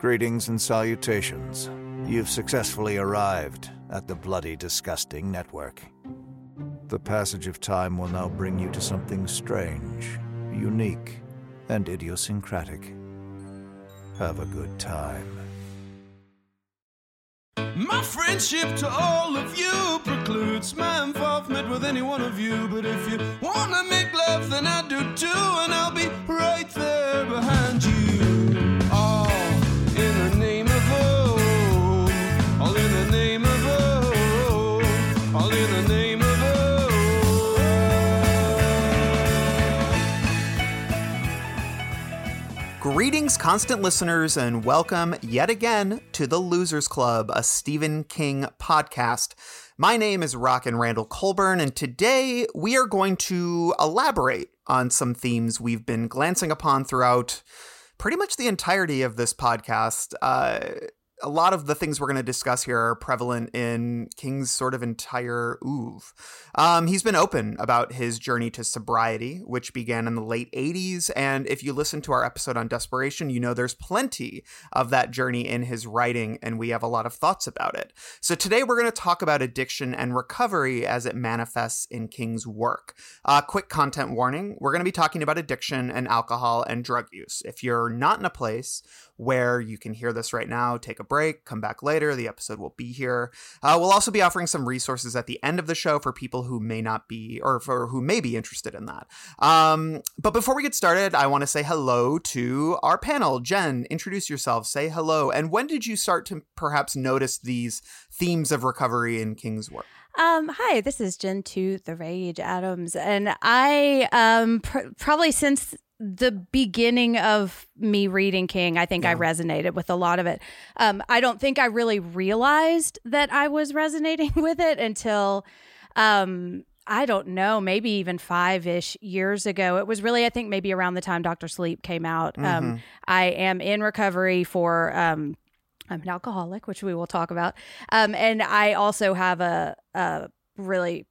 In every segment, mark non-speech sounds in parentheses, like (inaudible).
Greetings and salutations. You've successfully arrived at the Bloody Disgusting Network. The passage of time will now bring you to something strange, unique, and idiosyncratic. Have a good time. My friendship to all of you precludes my involvement with any one of you. But if you wanna make love, then I do too, and I'll be right there behind you. Greetings, constant listeners, and welcome yet again to the Losers Club, a Stephen King podcast. My name is Rock and Randall Colburn, and today we are going to elaborate on some themes we've been glancing upon throughout pretty much the entirety of this podcast. Uh, a lot of the things we're going to discuss here are prevalent in King's sort of entire oeuvre. Um, he's been open about his journey to sobriety, which began in the late 80s. And if you listen to our episode on desperation, you know there's plenty of that journey in his writing, and we have a lot of thoughts about it. So today we're going to talk about addiction and recovery as it manifests in King's work. Uh, quick content warning we're going to be talking about addiction and alcohol and drug use. If you're not in a place where you can hear this right now, take a break, come back later. The episode will be here. Uh, we'll also be offering some resources at the end of the show for people who may not be or for who may be interested in that. Um, but before we get started, I want to say hello to our panel. Jenn, introduce yourself, say hello. And when did you start to perhaps notice these themes of recovery in King's work? Um, hi, this is Jenn to the Rage Adams, and I um pr- probably since the beginning of me reading King, I think yeah. I resonated with a lot of it. Um, I don't think I really realized that I was resonating (laughs) with it until, um, I don't know, maybe even five ish years ago. It was really, I think, maybe around the time Doctor Sleep came out. Um, mm-hmm. Um, I am in recovery for. Um, I'm an alcoholic, which we will talk about, um, and I also have a, a really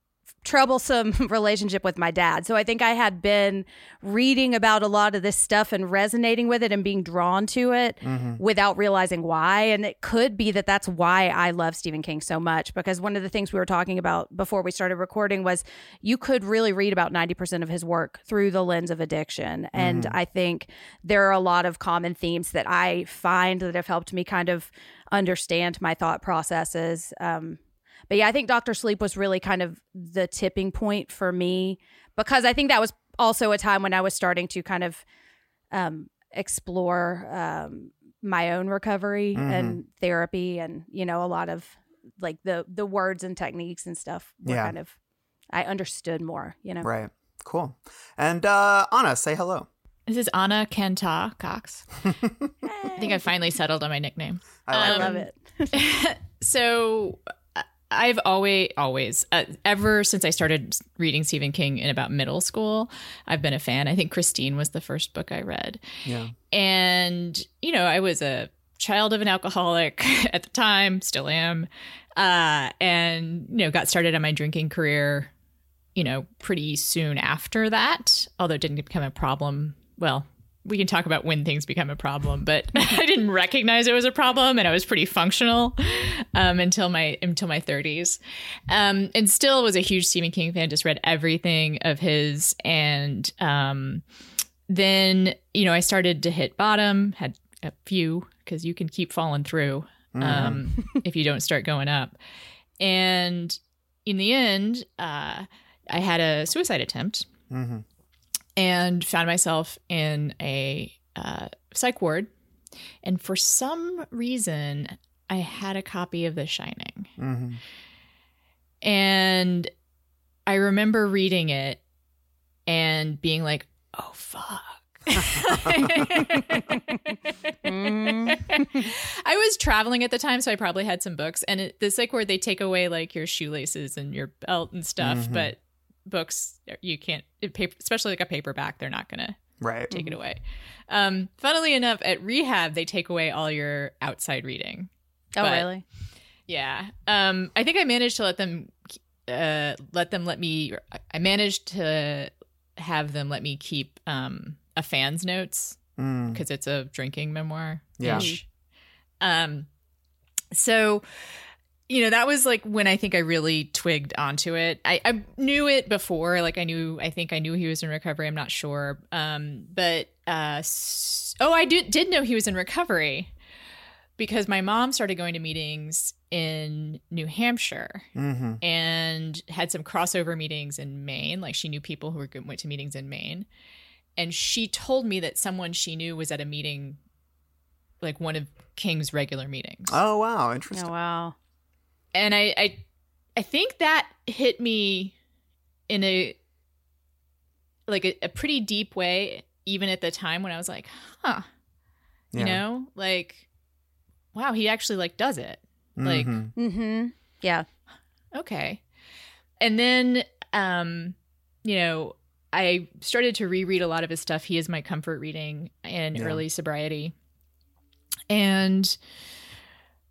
troublesome (laughs) relationship with my dad. So I think I had been reading about a lot of this stuff and resonating with it and being drawn to it mm-hmm. without realizing why. And it could be that that's why I love Stephen King so much because one of the things we were talking about before we started recording was you could really read about 90% of his work through the lens of addiction. Mm-hmm. And I think there are a lot of common themes that I find that have helped me kind of understand my thought processes. Um, but yeah, I think Doctor Sleep was really kind of the tipping point for me because I think that was also a time when I was starting to kind of um, explore um, my own recovery mm-hmm. and therapy, and you know, a lot of like the the words and techniques and stuff were yeah. kind of I understood more. You know, right? Cool. And uh, Ana, say hello. This is Ana Kenta Cox. (laughs) I think I finally settled on my nickname. I, um, love it. (laughs) so I've always, always, uh, ever since I started reading Stephen King in about middle school, I've been a fan. I think Christine was the first book I read. Yeah. And, you know, I was a child of an alcoholic (laughs) at the time, still am. Uh, and, you know, got started on my drinking career, you know, pretty soon after that, although it didn't become a problem. Well, we can talk about when things become a problem, but (laughs) I didn't recognize it was a problem, and I was pretty functional um, until my until my 30s, um, and still was a huge Stephen King fan. Just read everything of his, and um, then you know I started to hit bottom. Had a few because you can keep falling through mm. (laughs) if you don't start going up, and in the end, uh, I had a suicide attempt. Mm-hmm and found myself in a uh, psych ward. And for some reason, I had a copy of The Shining. Mm-hmm. And I remember reading it and being like, oh, fuck. (laughs) I was traveling at the time, so I probably had some books. And it, the psych ward, they take away like your shoelaces and your belt and stuff. Mm-hmm. But books you can't paper, especially like a paperback they're not gonna right. take mm-hmm. it away. Um funnily enough at rehab they take away all your outside reading. Oh but, really? Yeah. Um i think i managed to let them uh let them let me i managed to have them let me keep um a fan's notes because mm. it's a drinking memoir yeah. Um, so you know that was like when I think I really twigged onto it. I, I knew it before, like I knew. I think I knew he was in recovery. I'm not sure, um, but uh, oh, I did did know he was in recovery because my mom started going to meetings in New Hampshire Mm-hmm. and had some crossover meetings in Maine. Like she knew people who were went to meetings in Maine, and she told me that someone she knew was at a meeting, like one of King's regular meetings. Oh wow, interesting. Oh wow. And I, I, I think that hit me in a like a, a pretty deep way, even at the time when I was like, huh, Yeah. you know, like, wow, he actually like does it. like- Mhm. Mm-hmm. Yeah. okay and then um you know i started to reread a lot of his stuff he is my comfort reading in Yeah. early sobriety and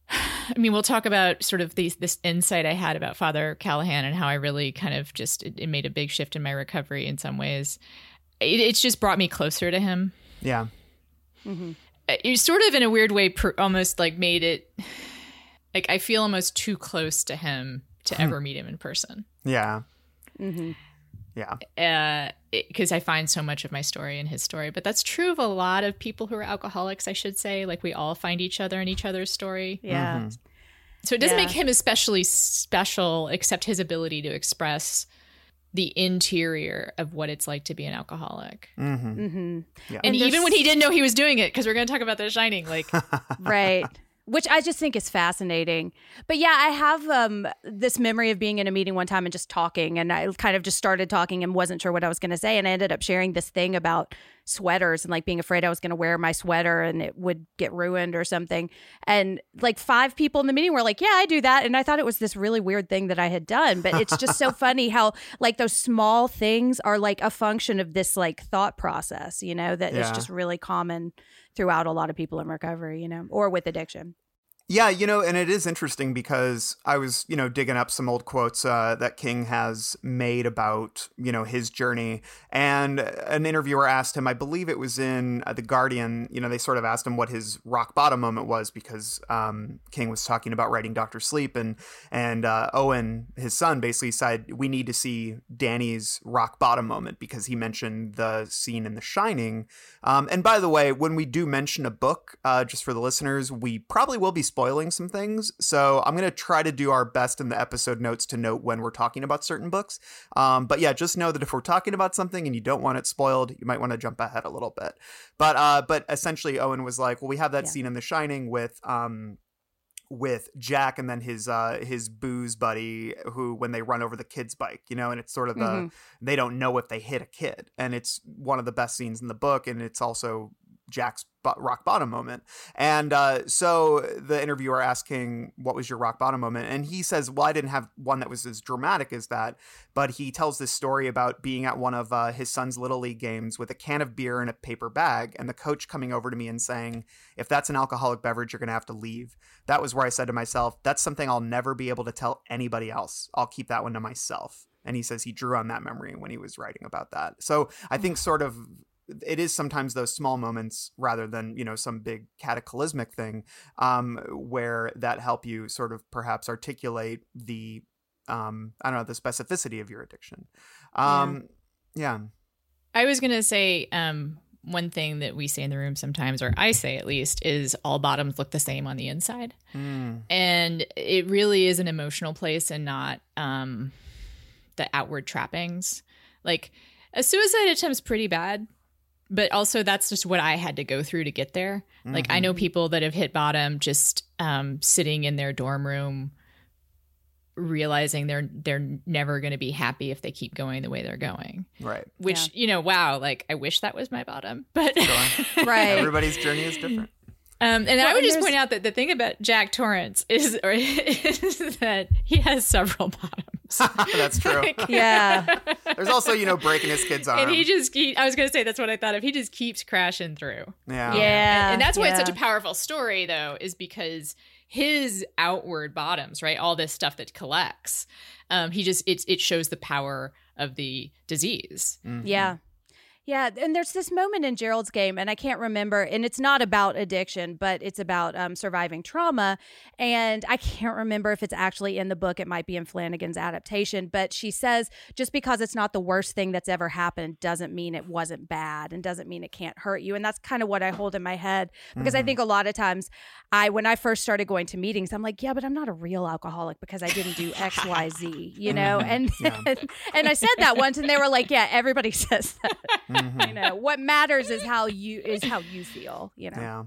(sighs) i mean we'll talk about sort of these this insight i had about father callahan and how i really kind of just it, it made a big shift in my recovery in some ways it, it's just brought me closer to him yeah. Mm-hmm. it sort of in a weird way pr- almost like made it (sighs) like i feel almost too close to him to ever meet him in person Yeah. Mm-hmm. Yeah. because I find so much of my story in his story. But that's true of a lot of people who are alcoholics, I should say. Like we all find each other in each other's story. Yeah. Mhm. So it doesn't Yeah. make him especially special, except his ability to express the interior of what it's like to be an alcoholic. Mhm. Mm-hmm. Yeah. And, And even when he didn't know he was doing it, because we're going to talk about The Shining, like (laughs) right which i just think is fascinating. But yeah i have um this memory of being in a meeting one time and just talking and i kind of just started talking and wasn't sure what i was going to say and i ended up sharing this thing about sweaters and like being afraid i was going to wear my sweater and it would get ruined or something and like five people in the meeting were like yeah i do that and i thought it was this really weird thing that i had done but it's just so (laughs) funny how like those small things are like a function of this like thought process you know that is Yeah. just really common throughout a lot of people in recovery, you know, or with addiction. Yeah, you know, and it is interesting because I was, you know, digging up some old quotes uh, that King has made about, you know, his journey. And an interviewer asked him, I believe it was in uh, The Guardian, you know, they sort of asked him what his rock bottom moment was because um, King was talking about writing Doctor Sleep. And, and uh, Owen, his son, basically said, We need to see Danny's rock bottom moment because he mentioned the scene in The Shining. Um, and by the way, when we do mention a book, uh, just for the listeners, we probably will be spoiling some things. So I'm going to try to do our best in the episode notes to note when we're talking about certain books. Um, but yeah, just know that if we're talking about something and you don't want it spoiled, you might want to jump ahead a little bit. But uh, but essentially, Owen was like, well, we have that Yeah. scene in The Shining with um, with Jack and then his uh his booze buddy who when they run over the kid's bike, you know, and it's sort of the Mhm. they don't know if they hit a kid and it's one of the best scenes in the book and it's also Jack's rock bottom moment. And uh, so the interviewer asking, What was your rock bottom moment? And he says, Well, I didn't have one that was as dramatic as that. But he tells this story about being at one of uh, his son's Little League games with a can of beer in a paper bag, and the coach coming over to me and saying, If that's an alcoholic beverage, you're going to have to leave. That was where I said to myself, That's something I'll never be able to tell anybody else. I'll keep that one to myself. And he says he drew on that memory when he was writing about that. So I think sort of it is sometimes those small moments rather than you know some big cataclysmic thing um, where that help you sort of perhaps articulate the um, I don't know the specificity of your addiction. Um, yeah. I was going to say um, one thing that we say in the room sometimes, or I say at least, is all bottoms look the same on the inside. Mm. And it really is an emotional place and not um, the outward trappings. Like a suicide attempt's pretty bad, but also that's just what I had to go through to get there. Like I know people that have hit bottom just um, sitting in their dorm room realizing they're they're never going to be happy if they keep going the way they're going Right. which you know wow like i wish that was my bottom but (laughs) Right. Everybody's journey is different. um and Well, i would and just point out that the thing about jack torrance is, or, (laughs) is that he has several (laughs) bottoms (laughs) That's true. (laughs) yeah. There's also you know breaking his kid's arm. and he just keep, i was going to say that's what i thought of he just keeps crashing through yeah. Yeah. and, and that's why it's such a powerful story though is because his outward bottoms right all this stuff that collects um he just it, it shows the power of the disease Mhm. Yeah. Yeah, and there's this moment in Gerald's game, and I can't remember, and it's not about addiction, but it's about um, surviving trauma. And I can't remember if it's actually in the book. It might be in Flanagan's adaptation, but she says just because it's not the worst thing that's ever happened doesn't mean it wasn't bad and doesn't mean it can't hurt you. And that's kind of what I hold in my head because mm-hmm. I think a lot of times I, when I first started going to meetings, I'm like, yeah, but I'm not a real alcoholic because I didn't do X, Y, Z, (laughs) you know? Mm-hmm. And, yeah. and I said that once, and they were like, yeah, everybody (laughs) says that. (laughs) (laughs) You know, what matters is how you is how you feel. You know. Yeah.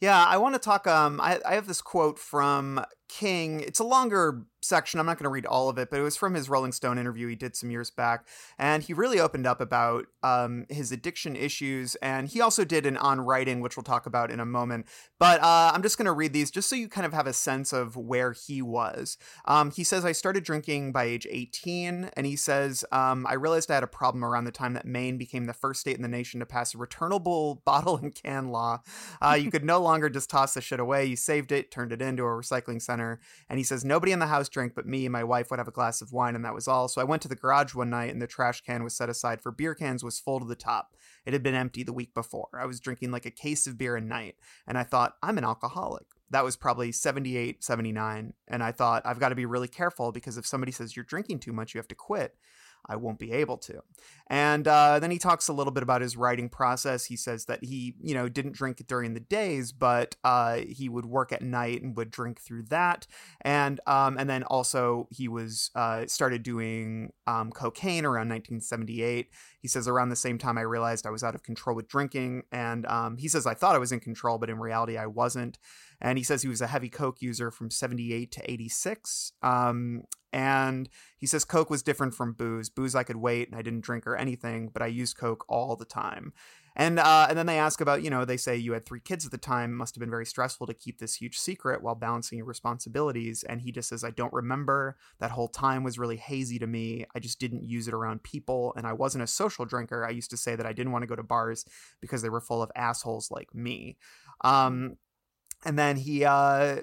Yeah, I want to talk. Um, I, I have this quote from King. It's a longer section. I'm not going to read all of it, but it was from his Rolling Stone interview he did some years back. And he really opened up about um, his addiction issues. And he also did an on writing, which we'll talk about in a moment. But uh, I'm just going to read these just so you kind of have a sense of where he was. Um, he says, I started drinking by age 18. And he says, um, I realized I had a problem around the time that Maine became the first state in the nation to pass a returnable (laughs) bottle and can law. Uh, you (laughs) could no longer just toss the shit away. You saved it, turned it into a recycling center. And he says, Nobody in the house drink but me and my wife would have a glass of wine and that was all. So I went to the garage one night and the trash can was set aside for beer cans was full to the top. It had been empty the week before. I was drinking like a case of beer a night and I thought, I'm an alcoholic. That was probably 78, 79. And I thought, I've got to be really careful because if somebody says you're drinking too much, you have to quit. I won't be able to. And uh, then he talks a little bit about his writing process. He says that he, you know, didn't drink during the days, but uh, he would work at night and would drink through that. And um, and then also he was uh, started doing um, cocaine around 1978. He says around the same time I realized I was out of control with drinking, and um, he says I thought I was in control, but in reality I wasn't. And he says he was a heavy coke user from 78 to 86. Um, and he says Coke was different from booze. Booze I could wait and I didn't drink or anything, but I used Coke all the time. And uh, and then they ask about, you know, they say you had three kids at the time. Must have been very stressful to keep this huge secret while balancing your responsibilities. And he just says, I don't remember. That whole time was really hazy to me. I just didn't use it around people. And I wasn't a social drinker. I used to say that I didn't want to go to bars because they were full of assholes like me. Um, and then he uh,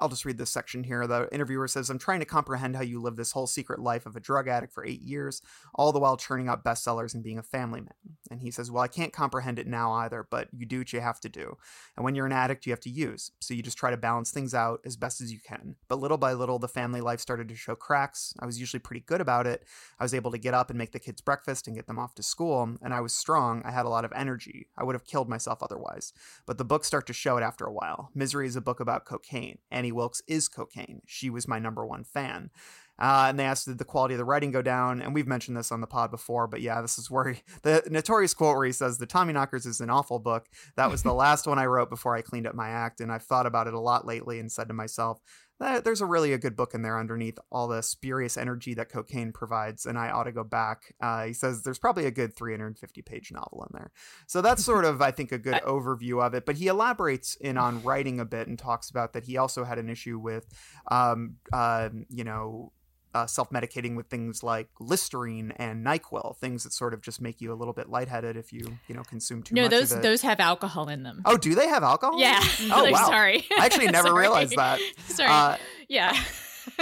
I'll just read this section here. The interviewer says, I'm trying to comprehend how you live this whole secret life of a drug addict for eight years, all the while churning out bestsellers and being a family man. And he says, Well, I can't comprehend it now either, but you do what you have to do. And when you're an addict, you have to use. So you just try to balance things out as best as you can. But little by little, the family life started to show cracks. I was usually pretty good about it. I was able to get up and make the kids breakfast and get them off to school. And I was strong. I had a lot of energy. I would have killed myself otherwise. But the books start to show it after a while. Misery is a book about cocaine. Annie Wilkes is cocaine. She was my number one fan. Uh, and they asked, did the quality of the writing go down? And we've mentioned this on the pod before, but yeah, this is where he, the notorious quote where he says, The Tommyknockers is an awful book. That was the (laughs) last one I wrote before I cleaned up my act. And I've thought about it a lot lately and said to myself, there's a really a good book in there underneath all the spurious energy that cocaine provides, and I ought to go back. Uh, he says there's probably a good 350 page novel in there, so that's (laughs) sort of I think a good overview of it. But he elaborates in on writing a bit and talks about that he also had an issue with, um, uh, you know, uh, self-medicating with things like Listerine and Nyquil, things that sort of just make you a little bit lightheaded if you you know consume too no, much. No, those those have alcohol in them. Oh, do they have alcohol? Yeah. Oh (laughs) wow. Sorry. I actually (laughs) never realized that. Sorry. Uh, yeah.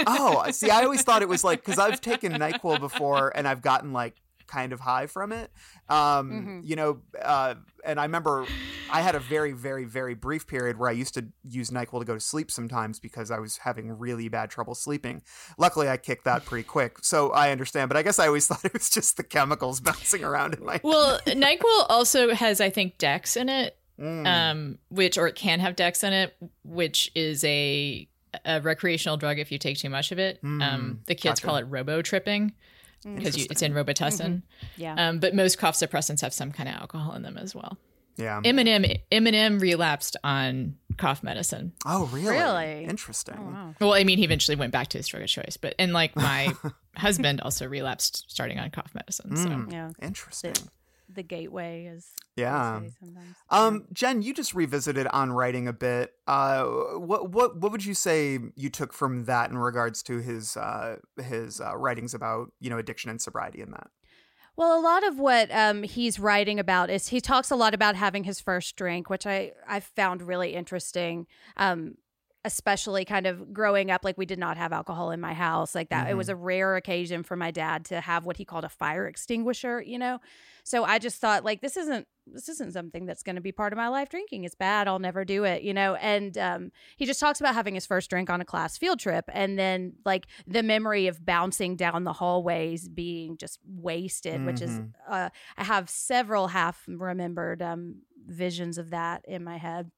oh, see, I always thought it was like because I've taken Nyquil (laughs) before and I've gotten like kind of high from it. Um, mm-hmm. You know, uh, and I remember I had a very, very, very brief period where I used to use NyQuil to go to sleep sometimes because I was having really bad trouble sleeping. Luckily, I kicked that pretty quick, so I understand. But I guess I always (laughs) thought it was just the chemicals bouncing around in my. Well, (laughs) NyQuil also has, I think, Dex in it, mm. um, which or it can have Dex in it, which is a a recreational drug if you take too much of it. Mm, um, the kids gotcha. call it robo tripping because it's in Robitussin. Mm-hmm. Yeah. Um, but most cough suppressants have some kind of alcohol in them as well. Yeah. Eminem Eminem relapsed on cough medicine. Oh, really? Really? Interesting. Oh, wow. Well, I mean, he eventually went back to his drug of choice, but and like my (laughs) husband also relapsed starting on cough medicine. So mm, yeah, interesting the gateway is yeah. um jen you just revisited on writing a bit. Uh what what what would you say you took from that in regards to his uh his uh, writings about you know addiction and sobriety in that? Well, a lot of what um, he's writing about is he talks a lot about having his first drink, which I I found really interesting. Um, especially kind of growing up like we did not have alcohol in my house like that it was a rare occasion for my dad to have what he called a fire extinguisher you know? So i just thought like this isn't this isn't something that's going to be part of my life. Drinking is bad. I'll never do it you know? And um, he just talks about having his first drink on a class field trip and then like the memory of bouncing down the hallways being just wasted which is uh, i have several half remembered um, visions of that in my head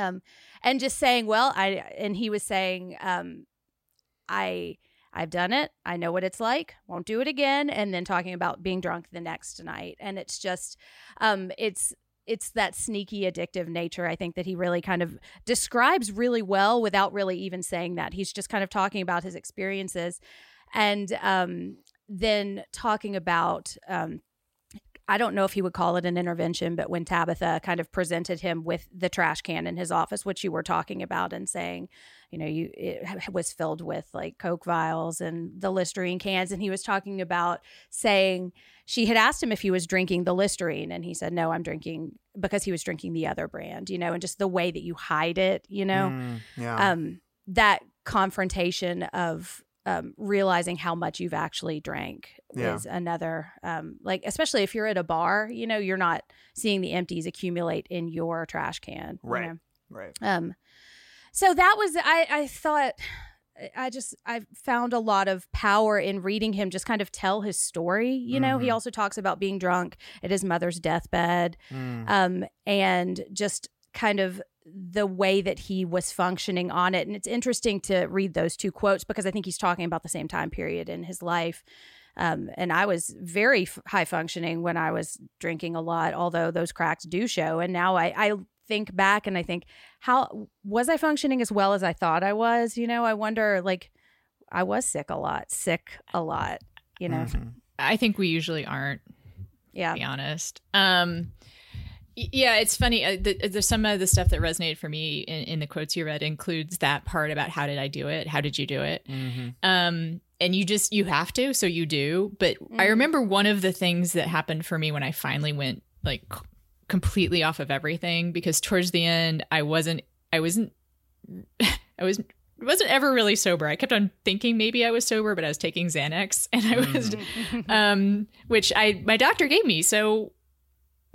um, and just saying, well, I and he was saying, um, I I've done it. I know what it's like. Won't do it again. And then talking about being drunk the next night, and it's just, um, it's it's that sneaky addictive nature i think that he really kind of describes really well without really even saying that he's just kind of talking about his experiences and um, then talking about um, I don't know if he would call it an intervention, but when Tabitha kind of presented him with the trash can in his office, which you were talking about, and saying, you know, you it was filled with like Coke vials and the Listerine cans, and he was talking about saying she had asked him if he was drinking the Listerine, and he said, no, I'm drinking because he was drinking the other brand, you know, and just the way that you hide it, you know, Mm, yeah. um, that confrontation of um, realizing how much you've actually drank Yeah. is another um, like especially if you're at a bar you know you're not seeing the empties accumulate in your trash can you Right. know? right. um so that was i i thought i just i found a lot of power in reading him just kind of tell his story you know he Mhm. also talks about being drunk at his mother's deathbed Mm, um, and just kind of the way that he was functioning on it. And it's interesting to read those two quotes because I think he's talking about the same time period in his life. Um, and I was very f- high functioning when I was drinking a lot, although those cracks do show. And now I, I think back and I think, how was I functioning as well as I thought I was? You know, I wonder, like, I was sick a lot, sick a lot, you know? mhm. I think we usually aren't. Yeah. to be honest. Um, y- yeah, it's funny. Uh, the, there's some of the stuff that resonated for me in, in the quotes you read includes that part about how did I do it? How did you do it? Mhm. Um, and you just you have to, so you do. But I Mhm. remember one of the things that happened for me when I finally went like c- completely off of everything because towards the end I wasn't I wasn't (laughs) I was wasn't ever really sober. I kept on thinking maybe I was sober, but I was taking Xanax and I was (laughs) um which I my doctor gave me. So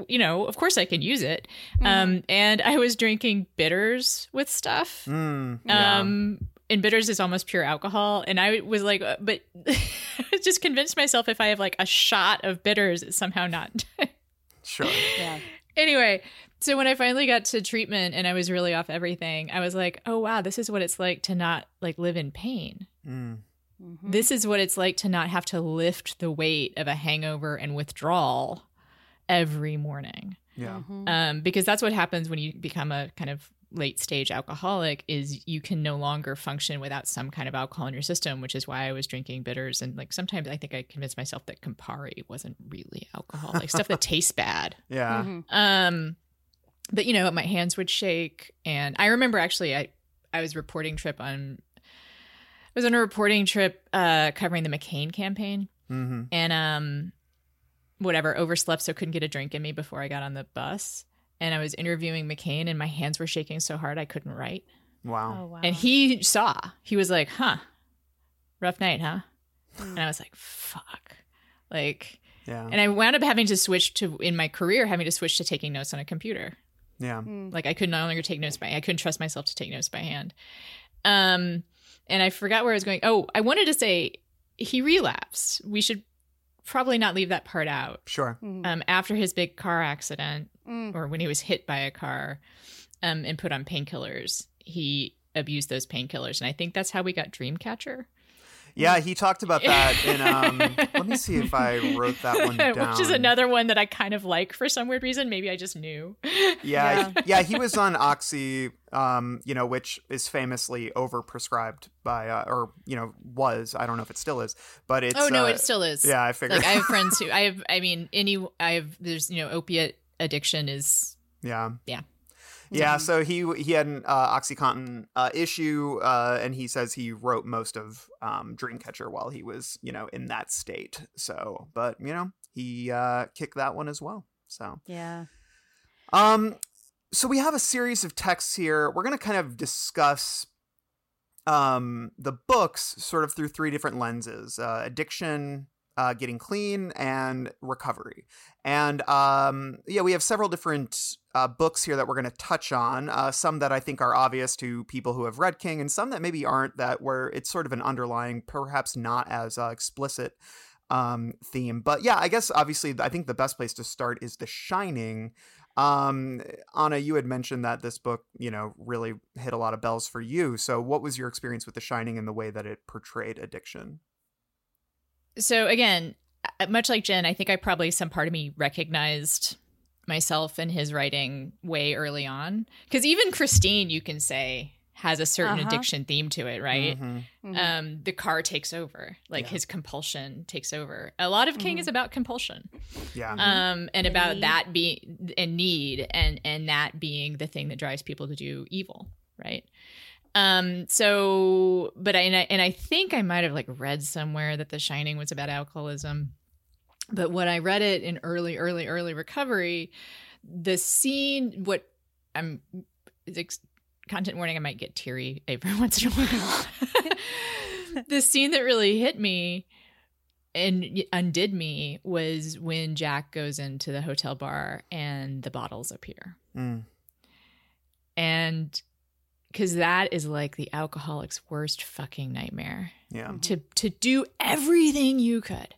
you know, of course I can use it. Um and I was drinking bitters with stuff. Mm, yeah. Um and bitters is almost pure alcohol and I was like uh, but (laughs) I just convinced myself if I have like a shot of bitters it's somehow not (laughs) sure. yeah. anyway, so when I finally got to treatment and I was really off everything, I was like, "Oh wow, this is what it's like to not like live in pain. Mm, Mhm. This is what it's like to not have to lift the weight of a hangover and withdrawal every morning." yeah. Mhm. Um, because that's what happens when you become a kind of late stage alcoholic is you can no longer function without some kind of alcohol in your system which is why i was drinking bitters and like sometimes i think i convinced myself that campari wasn't really alcohol like stuff that (laughs) tastes bad Yeah. Mhm. um, but you know, my hands would shake, and I remember actually, I I was reporting trip on, I was on a reporting trip uh, covering the McCain campaign, hmm and um, whatever, overslept, so couldn't get a drink in me before I got on the bus, and I was interviewing McCain, and my hands were shaking so hard I couldn't write, Wow. Oh, wow. and he saw, he was like, "Huh, rough night, huh?" And I was like, "Fuck," like. Yeah. And I wound up having to switch to in my career having to switch to taking notes on a computer. yeah. Mm. Like I could no longer take notes by I couldn't trust myself to take notes by hand. Um and I forgot where I was going. Oh, I wanted to say he relapsed. We should probably not leave that part out. Sure. Mhm. Um after his big car accident Mm. or when he was hit by a car um and put on painkillers, he abused those painkillers and I think that's how we got Dreamcatcher. Yeah, he talked about that in um (laughs) let me see if I wrote that one down. (laughs) Which is another one that I kind of like for some weird reason. Maybe I just knew. Yeah, yeah, he was on Oxy, um, you know, which is famously overprescribed by, uh, or you know, was. I don't know if it still is, but it's. oh no, uh, it still is. Yeah, I figured. like I have friends (laughs) who I have. I mean, any I have. There's you know, opiate addiction is yeah, Yeah. Yeah. So he he had an uh, OxyContin uh, issue, uh, and he says he wrote most of um, Dreamcatcher while he was, you know, in that state. So, but you know, he uh, kicked that one as well. So. Yeah. Um, so we have a series of texts here. We're going to kind of discuss um, the books sort of through three different lenses: uh, addiction, uh, getting clean, and recovery. And um, yeah, we have several different uh, books here that we're going to touch on. Uh, some that I think are obvious to people who have read King, and some that maybe aren't. That where it's sort of an underlying, perhaps not as uh, explicit um, theme. But yeah, I guess obviously, I think the best place to start is The Shining. Um, Ana, you had mentioned that this book, you know, really hit a lot of bells for you. So, what was your experience with The Shining and the way that it portrayed addiction? So again, uh, much like Jenn, I think I probably some part of me recognized myself in his writing way early on. Because even Christine, you can say, has a certain Uh-huh. addiction theme to it, right? Mhm. Mhm. Um, the car takes over, like Yeah. his compulsion takes over. A lot of King Mhm. is about compulsion, Yeah. um, and The about need. that being and need, and and that being the thing that drives people to do evil, right? Um, so, but I and I, and I think I might have like read somewhere that The Shining was about alcoholism. But when I read it in early, early, early recovery, the scene, what I'm, content warning, I might get teary every (laughs) once in a while. (laughs) the scene that really hit me and undid me was when Jack goes into the hotel bar and the bottles appear. Mm. And because that is like the alcoholic's worst fucking nightmare Yeah. to to do everything you could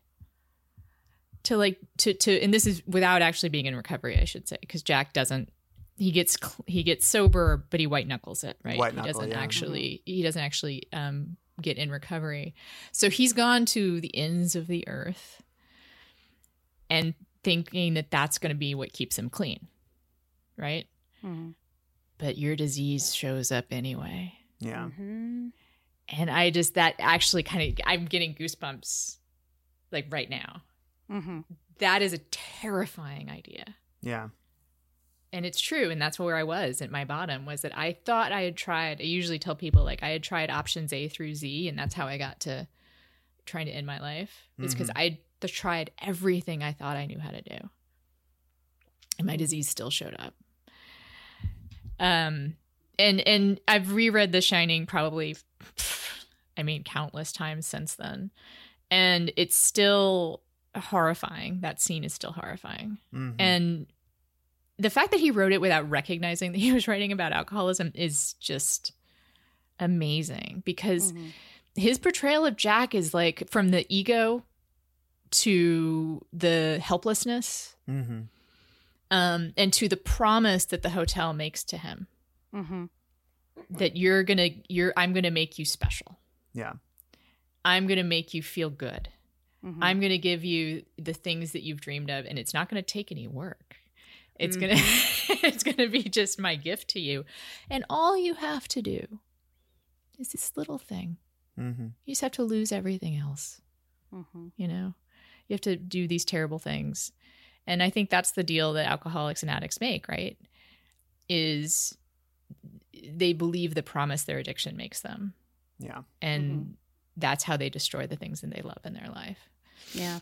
to like to to and this is without actually being in recovery i should say because jack doesn't he gets he gets sober but he white knuckles it right White he knuckle, doesn't yeah. actually he doesn't actually um get in recovery so he's gone to the ends of the earth and thinking that that's going to be what keeps him clean right Mhm. but your disease shows up anyway Yeah. Mhm. and i just that actually kind of i'm getting goosebumps like right now Mhm. that is a terrifying idea. Yeah. and it's true and that's where i was at my bottom was that i thought i had tried i usually tell people like i had tried options a through z and that's how i got to trying to end my life Is because i tried everything i thought i knew how to do. And my disease still showed up. Um and and i've reread the shining probably i mean countless times since then. And it's still horrifying that scene is still horrifying Mhm. and the fact that he wrote it without recognizing (laughs) that he was writing about alcoholism is just amazing because Mhm. his portrayal of Jack is like from the ego to the helplessness Mhm. um, and to the promise that the hotel makes to him Mhm. that you're gonna you're I'm gonna make you special. Yeah. I'm gonna make you feel good. Mhm. I'm going to give you the things that you've dreamed of and it's not going to take any work. It's going Mm-hmm. to (laughs) it's going to be just my gift to you. And all you have to do is this little thing. Mhm. You just have to lose everything else, Mhm. you know. You have to do these terrible things. And I think that's the deal that alcoholics and addicts make, right? Is they believe the promise their addiction makes them. Yeah. And that's how they destroy the things that they love in their life. Yeah.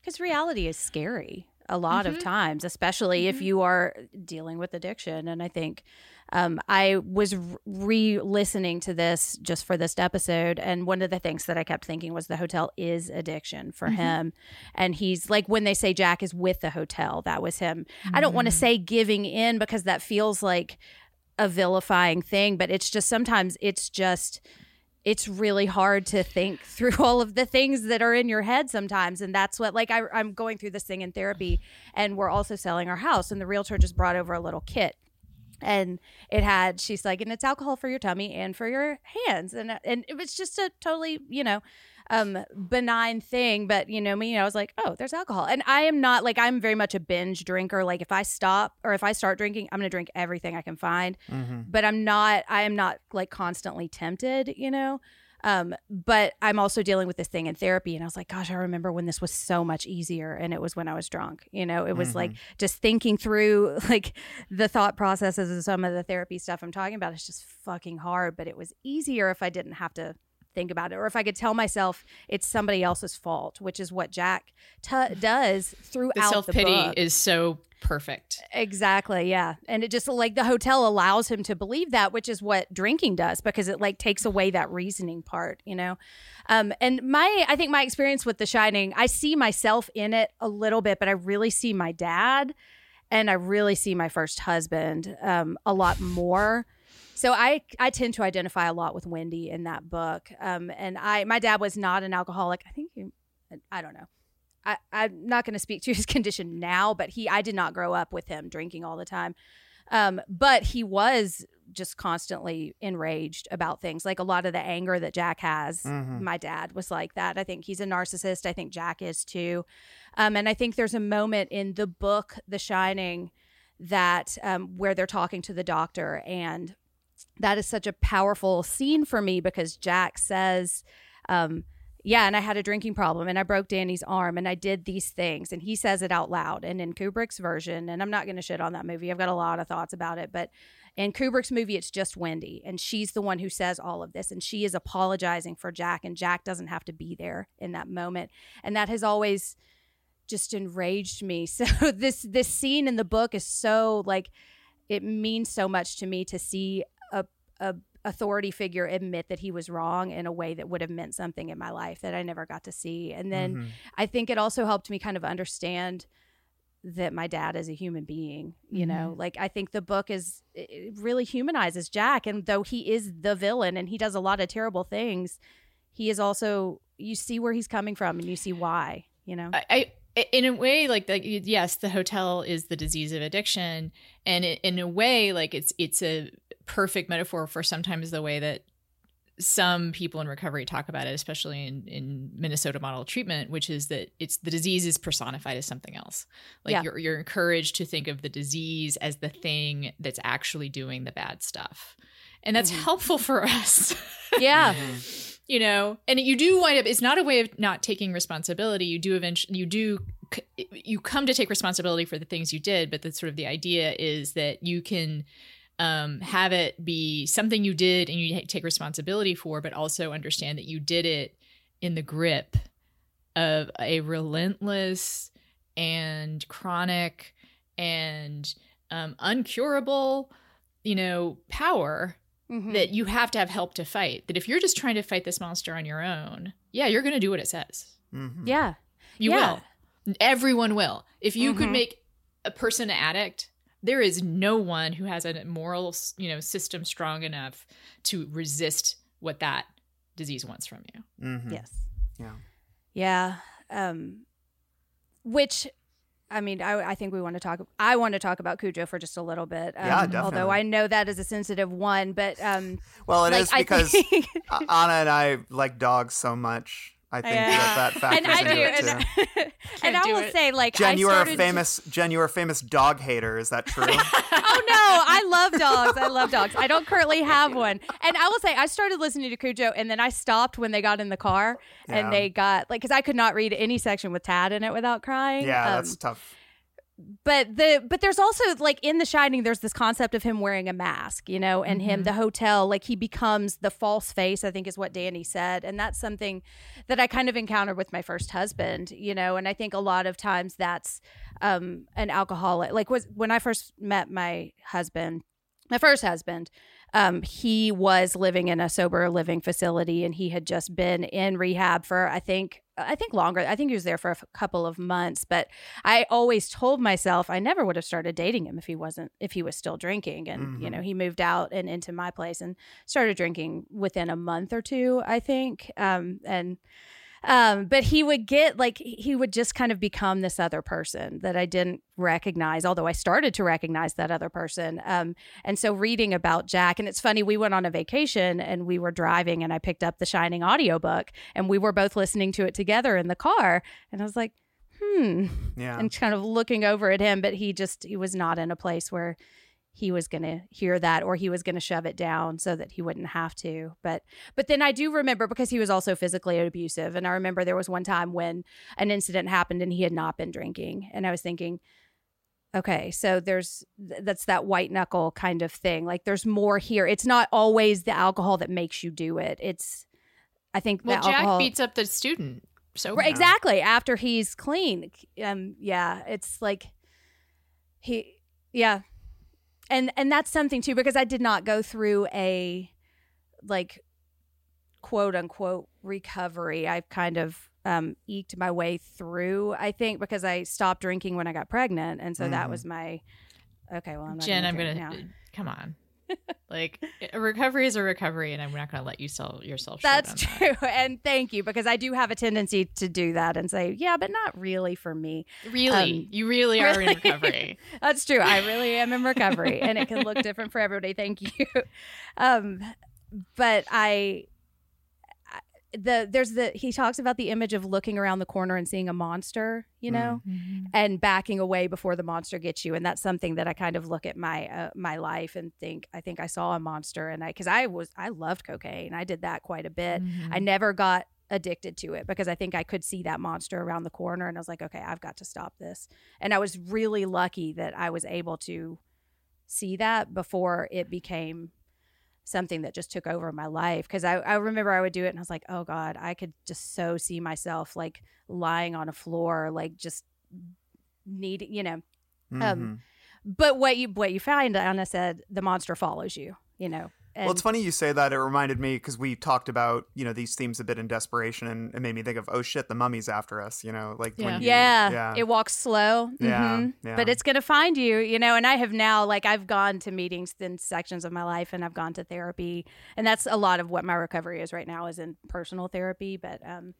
Because reality is scary a lot Mm-hmm. of times, especially if you are dealing with addiction. And I think um, I was re listening to this just for this episode. And one of the things that I kept thinking was the hotel is addiction for Mm-hmm. him. And he's like, when they say Jack is with the hotel, that was him. I don't want Mm-hmm. to say giving in because that feels like a vilifying thing, but it's just sometimes it's just it's really hard to think (laughs) through all of the things that are in your head sometimes and that's what like I, i'm going through this thing in therapy and we're also selling our house and the realtor just brought over a little kit and it had she's like and it's alcohol for your tummy and for your hands and and it was just a totally you know um benign thing but you know me i was like oh there's alcohol. And i am not like i'm very much a binge drinker. Like if i stop or if i start drinking i'm gonna drink everything i can find. Mm-hmm. but i'm not i am not like constantly tempted you know? Um but i'm also dealing with this thing in therapy and i was like gosh i remember when this was so much easier and it was when i was drunk. You know it was like just thinking through (laughs) like the thought processes of some of the therapy stuff i'm talking about is just fucking hard but it was easier if i didn't have to think about it, or if I could tell myself it's somebody else's fault, which is what Jack t- does throughout the self pity book. is so perfect. Exactly, yeah. And it just like the hotel allows him to believe that, which is what drinking does because it like takes away that reasoning part, you know. Um and my I think my experience with The Shining, I see myself in it a little bit, but I really see my dad and I really see my first husband um a lot more. So I I tend to identify a lot with Wendy in that book. Um and I my dad was not an alcoholic. I think he I don't know. I, I'm not going to speak to his (laughs) condition now, but he, I did not grow up with him drinking all the time. Um, but he was just constantly enraged about things. Like a lot of the anger that Jack has, Mhm. my dad was like that. I think he's a narcissist. I think Jack is too. Um, and I think there's a moment in the book, The Shining, that um, where they're talking to the doctor. And that is such a powerful scene for me because Jack says, um, yeah, and I had a drinking problem and I broke Danny's arm and I did these things. And he says it out loud. And in Kubrick's version, and I'm not going to shit on that movie, I've got a lot of thoughts about it, but in Kubrick's movie, it's just Wendy. And she's the one who says all of this. And she is apologizing for Jack. And Jack doesn't have to be there in that moment. And that has always just enraged me. (laughs) So this this scene in the book is so like it means so much to me to see a authority figure admit that he was wrong in a way that would have meant something in my life that I never got to see. And then Mhm. I think it also helped me kind of understand that my dad is a human being, you know. Like I think the book is it really humanizes Jack and though he is the villain and he does a lot of terrible things, he is also you see where he's coming from and you see why, you know. I, I in a way like like yes the hotel is the disease of addiction and it, in a way like it's it's a perfect metaphor for sometimes the way that some people in recovery talk about it especially in in Minnesota model treatment which is that it's the disease is personified as something else like Yeah. you're you're encouraged to think of the disease as the thing that's actually doing the bad stuff and that's Mhm. helpful for us (laughs) yeah. you know and you do wind up it's not a way of not taking responsibility you do eventually you do you come to take responsibility for the things you did but the sort of the idea is that you can um, have it be something you did and you take responsibility for but also understand that you did it in the grip of a relentless and chronic and um, uncurable you know power Mhm. that you have to have help to fight. That if you're just trying to fight this monster on your own, yeah, you're going to do what it says. Mhm. yeah. You Yeah. will. Everyone will. If you could Mhm. make a person an addict, there is no one who has a moral, you know, system strong enough to resist what that disease wants from you. Mhm. Yes. Yeah. Yeah. Um, which, I mean, I, I think we want to talk. I want to talk about Cujo for just a little bit. Um, Yeah, Although. I know that is a sensitive one, but um, Well, it like, is because think- Ana and I like dogs so much. I think Yeah. that that factors and I into do, it and, too. I- (laughs) and I will it. say, like, Jenn, I you are a started to- famous Jenn. You are a famous dog hater. Is that true? (laughs) oh no, I love dogs. I love dogs. I don't currently have one. And I will say I started listening to Cujo and then I stopped when they got in the car Yeah. and they got like cuz I could not read any section with Tad in it without crying. yeah, Um, that's tough. But the but there's also like in the shining there's this concept of him wearing a mask you know and him the hotel like he becomes the false face i think is what danny said and that's something that i kind of encountered with my first husband you know and i think a lot of times that's um an alcoholic like was when i first met my husband my first husband um, he was living in a sober living facility and he had just been in rehab for i think i think longer i think he was there for a f- couple of months but i always told myself i never would have started dating him if he wasn't if he was still drinking and you Mhm. know he moved out and into my place and started drinking within a month or two i think um, and um, but he would get like he would just kind of become this other person that I didn't recognize, although I started to recognize that other person. Um, and so reading about Jack, and it's funny, we went on a vacation and we were driving and I picked up the Shining audiobook and we were both listening to it together in the car. And I was like, hmm, Yeah. and kind of looking over at him, but he just he was not in a place where he was going to hear that or he was going to shove it down so that he wouldn't have to but but then i do remember because he was also physically abusive and i remember there was one time when an incident happened and he had not been drinking and i was thinking okay so there's that's that white knuckle kind of thing like there's more here it's not always the alcohol that makes you do it it's I think Well, Jack alcohol beats up the student. So Right, exactly after he's clean. Um, yeah, it's like he, yeah, and and that's something too because I did not go through a like quote unquote recovery. I've kind of um, eked my way through. I think because I stopped drinking when I got pregnant, and so that Mhm. was my okay. Well, I'm not Jenn, I'm gonna now. come on. Like a recovery is a recovery, and I'm not gonna let you sell yourself. short That's true, (laughs) and thank you because I do have a tendency to do that and say, yeah, but not really for me. Really, Um, you really are really? in recovery. (laughs) That's true. I really am in recovery, and it can look different for everybody. Thank you. (laughs) Um, but I- the there's the he talks about the image of looking around the corner and seeing a monster, you know, and backing away before the monster gets you, and that's something that I kind of look at my uh, my life and think I think I saw a monster, and I because I was I loved cocaine, I did that quite a bit. Mm-hmm. I never got addicted to it because I think I could see that monster around the corner and I was like, okay, I've got to stop this. And I was really lucky that I was able to see that before it became something that just took over my life. Cause I, I remember I would do it and I was like, oh God, I could just so see myself like lying on a floor, like just needing, you know. Mhm. Um, But what you what you find, Ana said, the monster follows you, you know. And well, it's funny you say that. It reminded me because we talked about you know these themes a bit in desperation, and it made me think of oh shit, the mummy's after us. You know, like Yeah. when you, yeah, yeah, it walks slow. Yeah, mhm. yeah. But it's gonna find you, you know. And I have now, like, I've gone to meetings in sections of my life, and I've gone to therapy, and that's a lot of what my recovery is right now is in personal therapy, but um,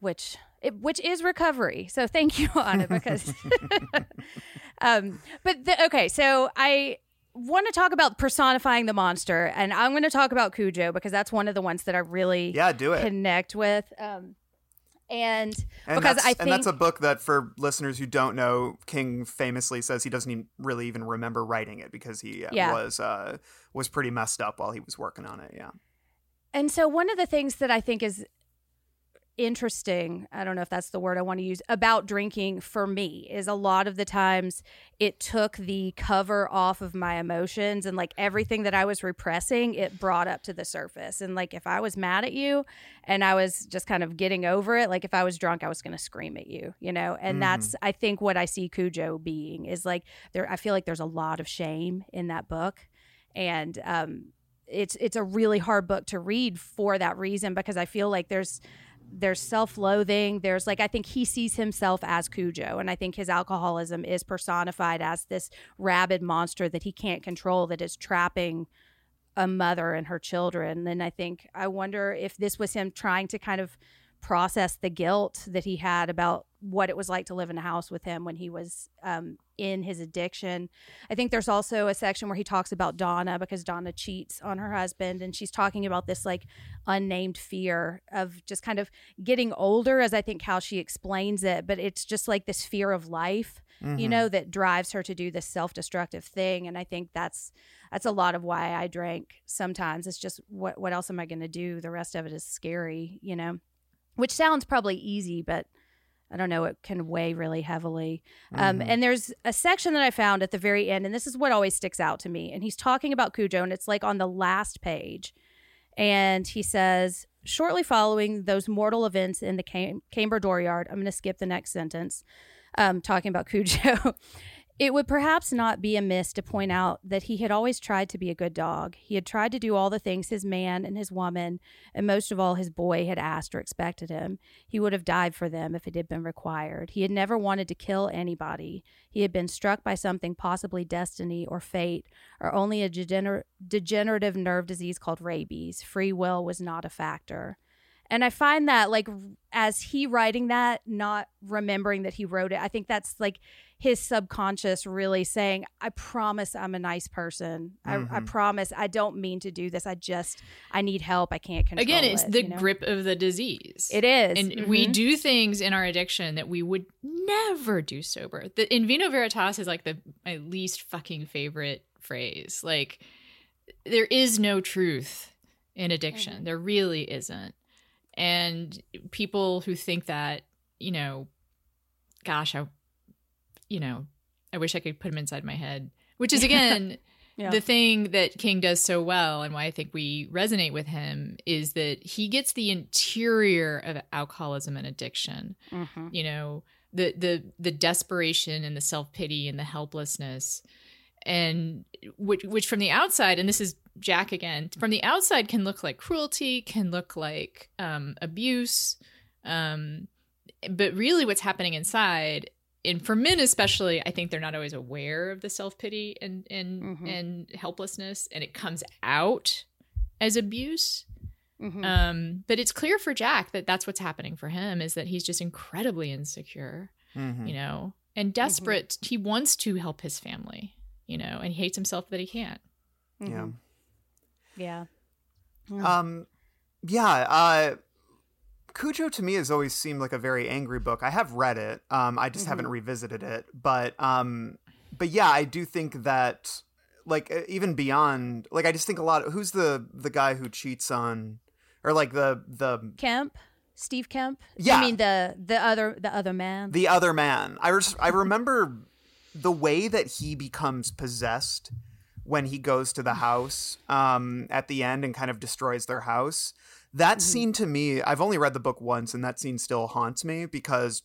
which it, which is recovery. So thank you, (laughs) Ana, because (laughs) (laughs) um, but the, okay, so I want to talk about personifying the monster, and I'm going to talk about Cujo because that's one of the ones that I really yeah, do it. connect with. Um, and, And because that's, I think and that's a book that for listeners who don't know, King famously says he doesn't even really even remember writing it because he uh, Yeah. was uh, was pretty messed up while he was working on it. Yeah. And so one of the things that I think is interesting, I don't know if that's the word I want to use, about drinking for me is a lot of the times it took the cover off of my emotions and like everything that I was repressing, it brought up to the surface. And like if I was mad at you and I was just kind of getting over it, like if I was drunk, I was going to scream at you, you know? And Mhm. that's I think what I see Cujo being is like there I feel like there's a lot of shame in that book. And um it's it's a really hard book to read for that reason because I feel like there's there's self-loathing. There's like i think he sees himself as cujo and i think his alcoholism is personified as this rabid monster that he can't control that is trapping a mother and her children. And i think i wonder if this was him trying to kind of process the guilt that he had about what it was like to live in a house with him when he was um, in his addiction. I think there's also a section where he talks about Donna because Donna cheats on her husband, and she's talking about this like unnamed fear of just kind of getting older, as I think how she explains it. But it's just like this fear of life, you Mhm. know, that drives her to do this self-destructive thing. And I think that's that's a lot of why I drank. Sometimes it's just what what else am I going to do? The rest of it is scary, you know which sounds probably easy, but I don't know, it can weigh really heavily. Um, Mhm. and there's a section that I found at the very end, and this is what always sticks out to me. And he's talking about Cujo, and it's like on the last page. And he says, shortly following those mortal events in the Cam- Camber Dooryard, I'm going to skip the next sentence, um, talking about Cujo. (laughs) It would perhaps not be amiss to point out that he had always tried to be a good dog. He had tried to do all the things his man and his woman, and most of all his boy, had asked or expected him. He would have died for them if it had been required. He had never wanted to kill anybody. He had been struck by something, possibly destiny or fate, or only a degener- degenerative nerve disease called rabies. Free will was not a factor. And I find that, like, as he writing that, not remembering that he wrote it, I think that's like his subconscious really saying, I promise I'm a nice person. I, I Mhm. promise I don't mean to do this. I just, I need help. I can't control it. Again, it's it, the you know? grip of the disease. It is. And we Mhm. do things in our addiction that we would never do sober. The in vino veritas is like the my least fucking favorite phrase. Like there is no truth in addiction. Mhm. There really isn't. And people who think that, you know, gosh, I you know, I wish I could put them inside my head. Which is (laughs) again Yeah. the thing that King does so well and why I think we resonate with him is that he gets the interior of alcoholism and addiction. Mm-hmm. You know, the the the desperation and the self-pity and the helplessness and which which from the outside and this is Jack again, from the outside can look like cruelty, can look like um abuse um but really what's happening inside and for men especially i think they're not always aware of the self-pity and and Mhm. and helplessness and it comes out as abuse Mm-hmm. um but it's clear for jack that that's what's happening for him is that he's just incredibly insecure Mhm. you know and desperate he wants to help his family you know and he hates himself that he can't Yeah. Yeah. Um, yeah. Uh, Cujo to me has always seemed like a very angry book. I have read it. Um, I just haven't revisited it. But um, but yeah, I do think that like even beyond like I just think a lot. Of, who's the the guy who cheats on or like the the Kemp, Steve Kemp. Yeah. I mean the the other the other man. the other man. I res- I remember the way that he becomes possessed when he goes to the house um, at the end and kind of destroys their house. That scene to me, I've only read the book once, and that scene still haunts me because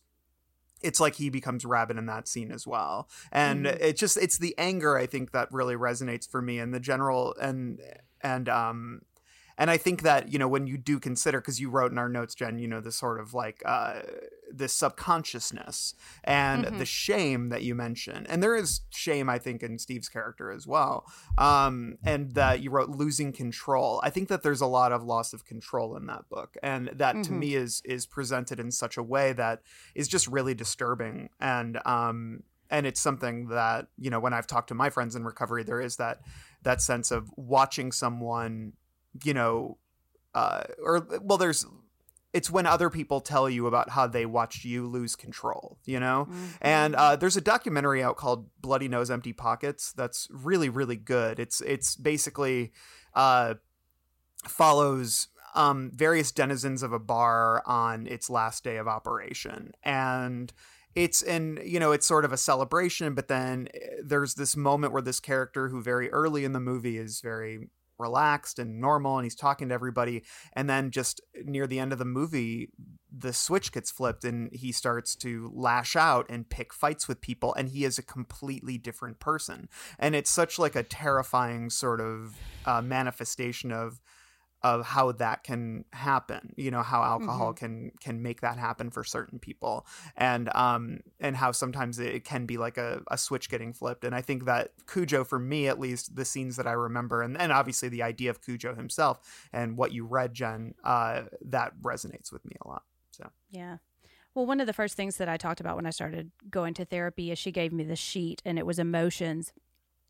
it's like he becomes rabid in that scene as well. And it just it's the anger i think that really resonates for me and the general and and um and i think that you know when you do consider because you wrote in our notes jenn you know this sort of like uh this subconsciousness and the shame that you mentioned and there is shame i think in steve's character as well um and that you wrote losing control. I think that there's a lot of loss of control in that book and that to me is is presented in such a way that is just really disturbing and um and it's something that you know when i've talked to my friends in recovery there is that that sense of watching someone you know uh or well there's it's when other people tell you about how they watched you lose control, you know? And uh, there's a documentary out called Bloody Nose Empty Pockets that's really, really good. It's it's basically uh, follows um, various denizens of a bar on its last day of operation. And it's and you know it's sort of a celebration but then eh, there's this moment where this character who very early in the movie is very relaxed and normal and he's talking to everybody and then just near the end of the movie the switch gets flipped and he starts to lash out and pick fights with people and he is a completely different person. And it's such like a terrifying sort of uh, manifestation of of how that can happen you know how alcohol can can make that happen for certain people and um and how sometimes it can be like a, a switch getting flipped and i think that cujo for me at least the scenes that i remember and, and obviously the idea of cujo himself and what you read jenn uh that resonates with me a lot so Yeah. Well, one of the first things that I talked about when I started going to therapy is she gave me the sheet and it was emotions.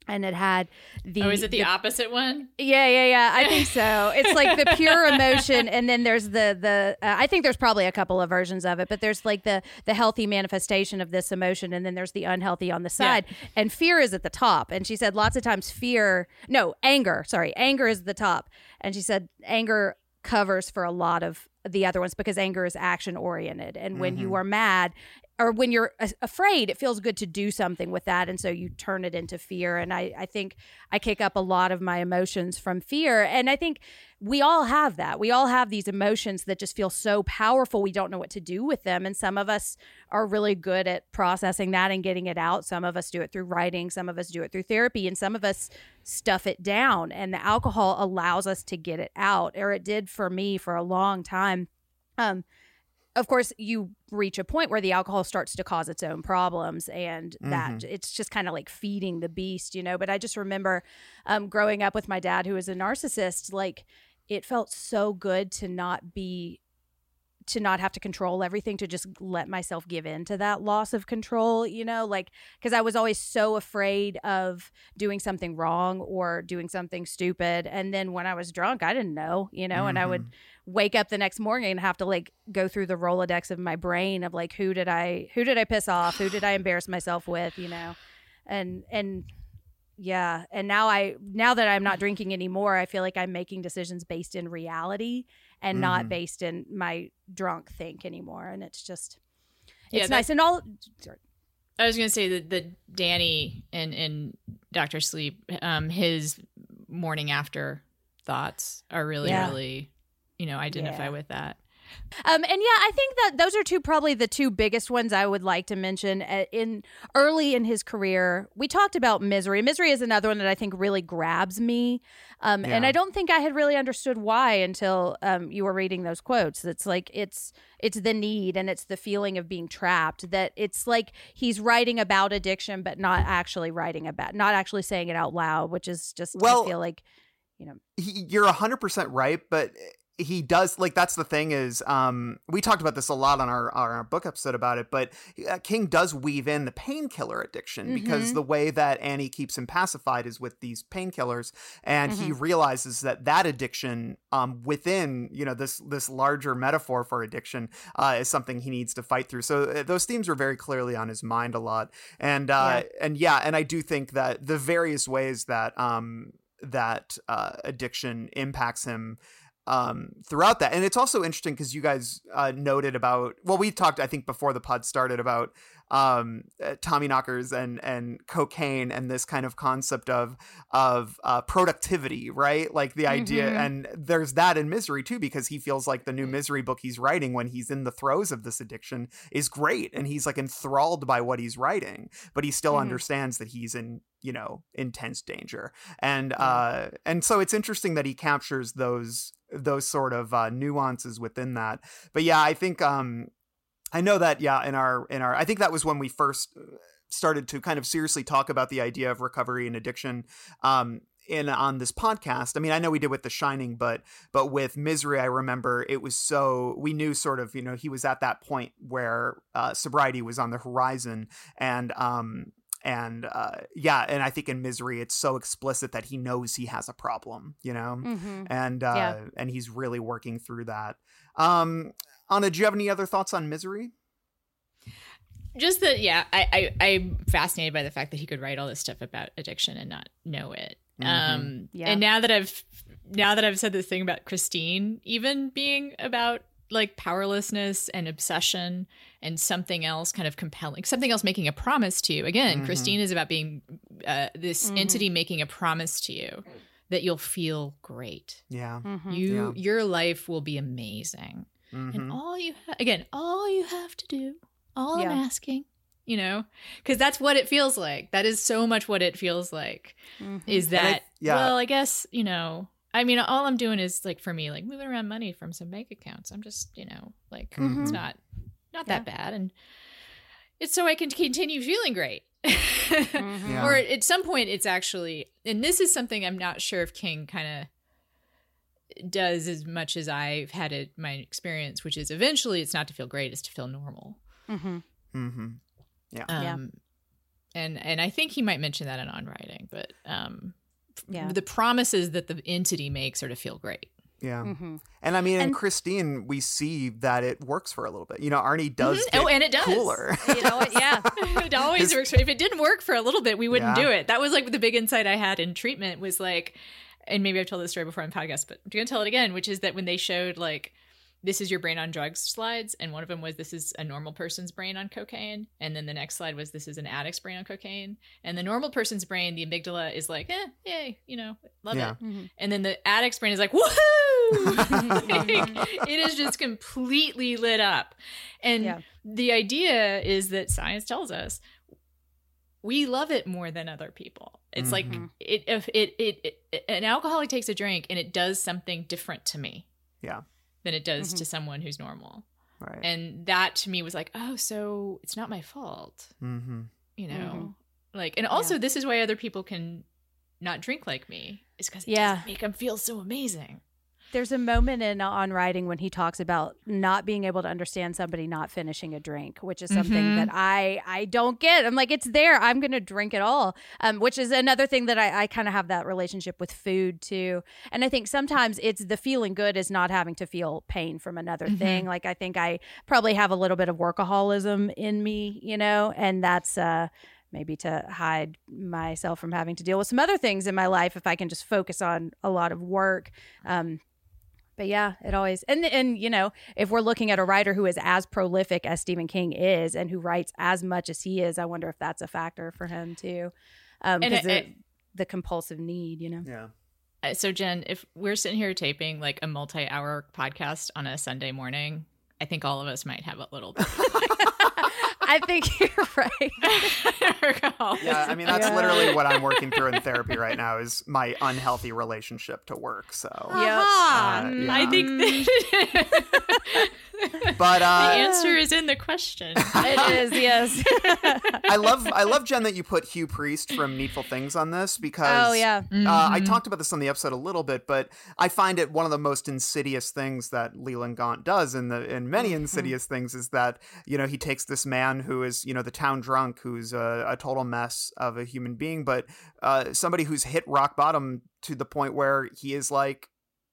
And it had the oh is it the, opposite one Yeah, yeah, yeah. I think so. It's like the pure (laughs) emotion, and then there's the the. Uh, I think there's probably a couple of versions of it, but there's like the the healthy manifestation of this emotion, and then there's the unhealthy on the side. And fear is at the top. And she said lots of times fear, no, anger. Sorry, anger is the top. And she said anger covers for a lot of the other ones because anger is action oriented, and when you are mad, or when you're afraid, it feels good to do something with that. And so you turn it into fear. And I, I think I kick up a lot of my emotions from fear. And I think we all have that. We all have these emotions that just feel so powerful. We don't know what to do with them. And some of us are really good at processing that and getting it out. Some of us do it through writing. Some of us do it through therapy. And some of us stuff it down. And the alcohol allows us to get it out, or it did for me for a long time. Um, of course you reach a point where the alcohol starts to cause its own problems and that it's just kind of like feeding the beast you know? But i just remember um, growing up with my dad who was a narcissist like it felt so good to not be to not have to control everything to just let myself give in to that loss of control you know like because i was always so afraid of doing something wrong or doing something stupid. And then when i was drunk i didn't know you know and i would mm-hmm. wake up the next morning and have to like go through the rolodex of my brain of like who did i who did i piss off? Who did i (sighs) embarrass myself with you know? And and yeah. And now i now that i'm not drinking anymore i feel like i'm making decisions based in reality and not based in my drunk think anymore and it's just Yeah, it's that- nice and all sorry. I was gonna say that the Danny and and Doctor Sleep, um, his morning after thoughts are really, Yeah. really, you know, identify Yeah. with that. Um, and yeah, I think that those are two probably the two biggest ones I would like to mention. Uh, In early in his career, we talked about misery. Misery is another one that I think really grabs me, um, and I don't think I had really understood why until um, you were reading those quotes. It's like it's it's the need and it's the feeling of being trapped. That it's like he's writing about addiction, but not actually writing about, not actually saying it out loud, which is just Well, I feel like you know he, you're 100% right but he does like that's the thing is um we talked about this a lot on our our book episode about it but uh, king does weave in the painkiller addiction because Mhm. the way that annie keeps him pacified is with these painkillers and he Mm-hmm. realizes that that addiction um within you know this this larger metaphor for addiction uh is something he needs to fight through so uh, those themes are very clearly on his mind a lot and uh and yeah and i do think that the various ways that um that uh, addiction impacts him um, throughout that. And it's also interesting because you guys uh, noted about, well, we talked, I think, before the pod started about um, uh, Tommyknockers and and cocaine and this kind of concept of of uh, productivity, right? Like the idea, Mhm. and there's that in Misery too, because he feels like the new Misery book he's writing when he's in the throes of this addiction is great, and he's like enthralled by what he's writing, but he still Mhm. understands that he's in you know intense danger, and uh, and so it's interesting that he captures those those sort of uh, nuances within that. But yeah, I think um, I know that yeah in our in our I think that was when we first uh, started to kind of seriously talk about the idea of recovery and addiction um in on this podcast. I mean, I know we did with The Shining, but but with Misery, I remember it was so we knew sort of, you know, he was at that point where uh sobriety was on the horizon and um and uh yeah, and I think in Misery it's so explicit that he knows he has a problem, you know? mhm. And uh Yeah. and he's really working through that. Um Ana, do you have any other thoughts on Misery? Just that, yeah, I, I, I'm fascinated by the fact that he could write all this stuff about addiction and not know it. Mhm. Um, Yeah. and now that I've now that I've said this thing about Christine, even being about like powerlessness and obsession and something else kind of compelling, something else making a promise to you. Again, Mhm. Christine is about being uh, this Mhm. entity making a promise to you that you'll feel great. Yeah. Mhm. You Yeah. your life will be amazing. And all you ha- again, all you have to do, all Yeah. I'm asking, you know, because that's what it feels like. That is so much what it feels like. Mhm. Is And I- that yeah. well? I guess you know. I mean, all I'm doing is like for me, like moving around money from some bank accounts. I'm just you know like Mhm. it's not not that bad, and it's so I can continue feeling great. (laughs) Mhm. Yeah. Or at some point, it's actually, and this is something I'm not sure if King kind of does as much as I've had it my experience, which is eventually it's not to feel great, it's to feel normal. Mhm. Mhm. Yeah. Um, and and I think he might mention that in on writing, but um, Yeah. the promises that the entity makes are to feel great. Yeah. Mhm. And I mean, in Christine, we see that it works for a little bit. You know, Arnie does. Mhm. get Oh, and it does. Cooler. (laughs) You know? Yeah, (laughs) it always His- works. If it didn't work for a little bit, we wouldn't Yeah. do it. That was like the big insight I had in treatment was like, and maybe I've told this story before on podcast, but I'm gonna tell it again, which is that when they showed like, this is your brain on drugs slides, and one of them was this is a normal person's brain on cocaine, and then the next slide was this is an addict's brain on cocaine, and the normal person's brain, the amygdala is like, eh, yay, you know, love Yeah. it, Mhm. and then the addict's brain is like, woohoo! Like, (laughs) (laughs) it is just completely lit up. And Yeah. the idea is that science tells us we love it more than other people. It's like Mhm. it, if it, it, it, an alcoholic takes a drink and it does something different to me Yeah. Than it does Mhm. to someone who's normal. Right. And that to me was like, oh, so it's not my fault, mm-hmm. you know? Mhm. Like, and also this is why other people can not drink like me is because it Yeah. doesn't make them feel so amazing. There's a moment in on writing when he talks about not being able to understand somebody not finishing a drink, which is something Mhm. that I I don't get. I'm like, it's there. I'm going to drink it all. Um, which is another thing that I, I kind of have that relationship with food too. And I think sometimes it's the feeling good is not having to feel pain from another Mhm. thing. Like I think I probably have a little bit of workaholism in me, you know, and that's uh maybe to hide myself from having to deal with some other things in my life if I can just focus on a lot of work. Um, but yeah, it always and and you know if we're looking at a writer who is as prolific as Stephen King is and who writes as much as he is, I wonder if that's a factor for him too. Um, And 'cause I- it- the compulsive need, you know. Yeah. Uh, So Jenn, if we're sitting here taping like a multi-hour podcast on a Sunday morning, I think all of us might have a little bit (laughs) (laughs) (laughs) (laughs) I think you're right. of (laughs) alcohol. Yeah, I mean that's Yeah. literally (laughs) what I'm working through in therapy right now is my unhealthy relationship to work. So, Aha. Uh, yeah. I think that but the uh, answer is in the question. it is, yes. I love I love Jenn that you put Hugh Priest from Needful Things on this because oh yeah. Uh, I Mm-hmm. talked about this on the episode a little bit, but I find it one of the most insidious things that Leland Gaunt does in the in many Mm-hmm. insidious things is that you know he takes this man who is you know the town drunk who's a, a total mess of a human being, but uh, somebody who's hit rock bottom to the point where he is like.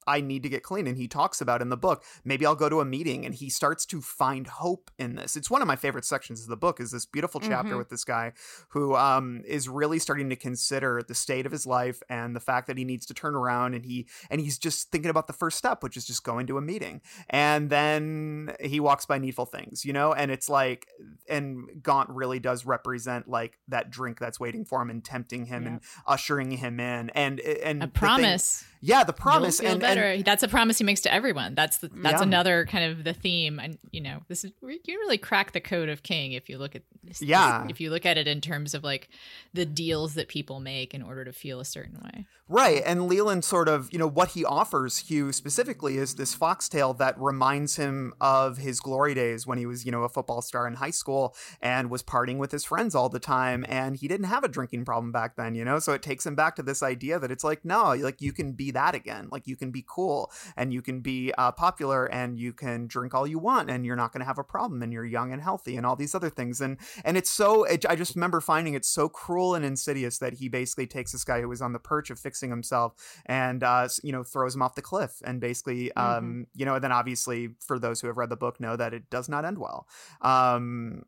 I need to get clean. And he talks about in the book, maybe I'll go to a meeting. And he starts to find hope in this. It's one of my favorite sections of the book is this beautiful chapter Mhm. with this guy who um, is really starting to consider the state of his life and the fact that he needs to turn around and he and he's just thinking about the first step which is just going to a meeting and then he walks by needful things you know and it's like and gaunt really does represent like that drink that's waiting for him and tempting him and ushering him in and and A the thing- promise. yeah the promise and, better. and that's a promise he makes to everyone. That's the, that's Yeah. another kind of the theme. And you know, this is you really crack the code of King if you look at Yeah. if you look at it in terms of like the deals that people make in order to feel a certain way. Right. And Leland sort of, you know, what he offers Hugh specifically is this foxtail that reminds him of his glory days when he was, you know, a football star in high school and was partying with his friends all the time. And he didn't have a drinking problem back then, you know? So it takes him back to this idea that it's like, no, like you can be that again. Like you can be cool and you can be uh, popular and you can drink all you want and you're not going to have a problem and you're young and healthy and all these other things. And, and it's so, it, I just remember finding it so cruel and insidious that he basically takes this guy who was on the perch of fixing himself and, uh, you know, throws him off the cliff. And basically, um, you know, and then obviously for those who have read the book know that it does not end well. Um,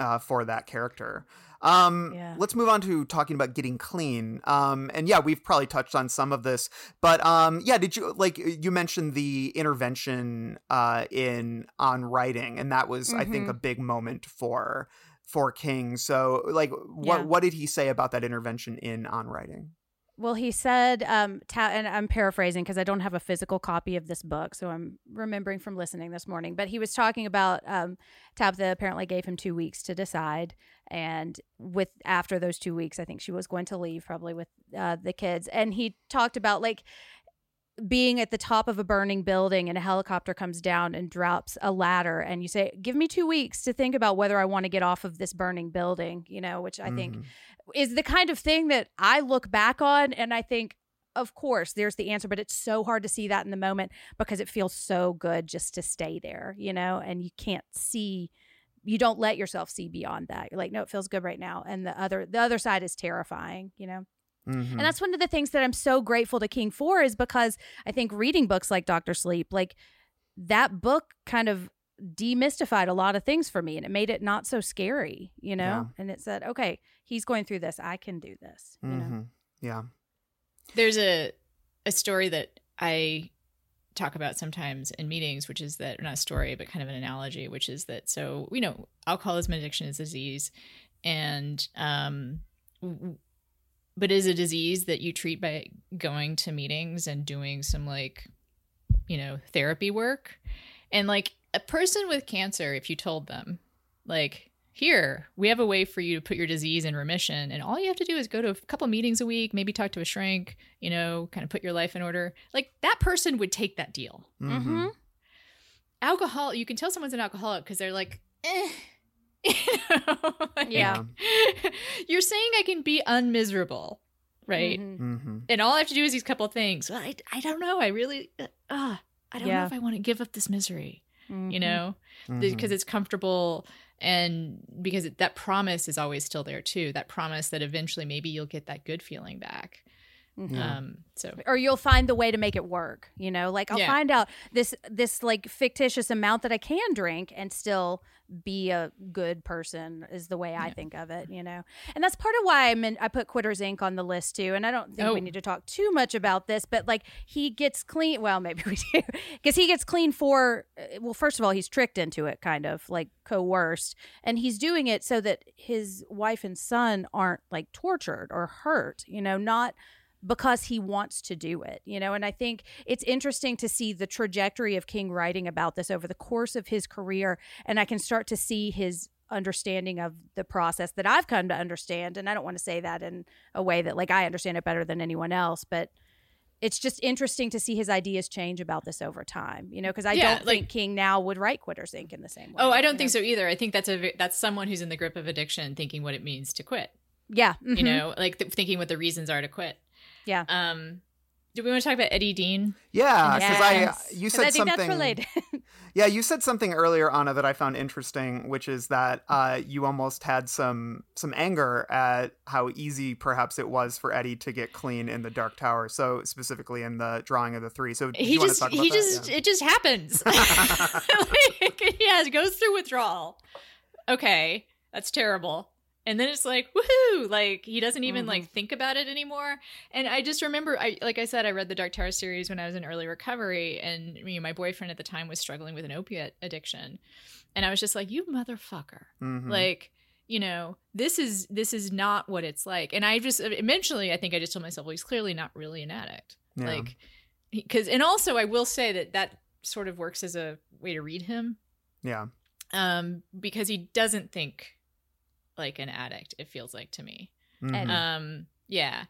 uh, for that character. Um, Yeah. Let's move on to talking about getting clean. Um, and yeah, we've probably touched on some of this, but um, yeah, did you like you mentioned the intervention uh, in on writing, and that was I think a big moment for for King. So like, what Yeah. what did he say about that intervention in on writing? Well, he said, um, ta- and I'm paraphrasing because I don't have a physical copy of this book, so I'm remembering from listening this morning. But he was talking about um, Tabitha apparently gave him two weeks to decide, and with after those two weeks, I think she was going to leave probably with uh, the kids. And he talked about like being at the top of a burning building and a helicopter comes down and drops a ladder and you say give me 2 weeks to think about whether I want to get off of this burning building you know which I think Mhm. is the kind of thing that I look back on and I think of course there's the answer but it's so hard to see that in the moment because it feels so good just to stay there you know and you can't see you don't let yourself see beyond that you're like no it feels good right now and the other the other side is terrifying you know Mhm. and that's one of the things that I'm so grateful to King for is because I think reading books like Doctor Sleep, like that book kind of demystified a lot of things for me and it made it not so scary, you know? Yeah. And it said, okay, he's going through this. I can do this, you know? Mhm. Yeah. There's a a story that I talk about sometimes in meetings, which is that not a story, but kind of an analogy, which is that so you know, alcoholism addiction is a disease, and um, w- but is a disease that you treat by going to meetings and doing some like, you know, therapy work, and like a person with cancer, if you told them, like. Here, we have a way for you to put your disease in remission, and all you have to do is go to a couple meetings a week, maybe talk to a shrink, you know, kind of put your life in order. Like that person would take that deal. Mhm. Mhm. Alcohol, you can tell someone's an alcoholic because they're like, eh. You (laughs) know, like, Yeah. (laughs) You're saying I can be unmiserable, right? Mhm. Mhm. And all I have to do is these couple things. Well, I, I don't know. I really, uh, uh, I don't Yeah. know if I want to give up this misery, you Mhm. know, because it's comfortable and because it, that promise is always still there too. That promise that eventually maybe you'll get that good feeling back. Um, so. Or you'll find the way to make it work you know? Like i'll Yeah. find out this this like fictitious amount that i can drink and still be a good person is the way i think of it you know? And that's part of why i mean i put quitters inc. on the list too and i don't think we Oh. need to talk too much about this but like he gets clean well maybe (laughs) we do because he gets clean for uh, well first of all he's tricked into it kind of like coerced and he's doing it so that his wife and son aren't like tortured or hurt you know? Not because he wants to do it, you know. And I think it's interesting to see the trajectory of King writing about this over the course of his career. And I can start to see his understanding of the process that I've come to understand. And I don't want to say that in a way that, like, I understand it better than anyone else, but it's just interesting to see his ideas change about this over time, you know, because I Yeah, don't like- think King now would write Quitters Inc. in the same way. Oh, I don't think know? so either. I think that's a that's someone who's in the grip of addiction, thinking what it means to quit. Yeah. You mhm, know, like th- thinking what the reasons are to quit. Yeah. Um, do we want to talk about Eddie Dean? Yeah, because Yes. I you 'Cause said I think something. that's related. (laughs) Yeah, you said something earlier, Ana, that I found interesting, which is that uh, you almost had some some anger at how easy perhaps it was for Eddie to get clean in the Dark Tower. So specifically in the drawing of the three. So he you want just to talk about he that? just Yeah. it just happens. (laughs) (laughs) like, he has goes through withdrawal. Okay, that's terrible. And then it's like woohoo! Like he doesn't even Mm-hmm. like think about it anymore. And I just remember, I like I said, I read the Dark Tower series when I was in early recovery, and you know, my boyfriend at the time was struggling with an opiate addiction, and I was just like, you motherfucker! Mhm. like you know this is this is not what it's like and i just eventually i think i just told myself well he's clearly not really an addict Yeah. like because and also i will say that that sort of works as a way to read him yeah. um because he doesn't think like an addict it feels like to me. Mhm. And- um yeah.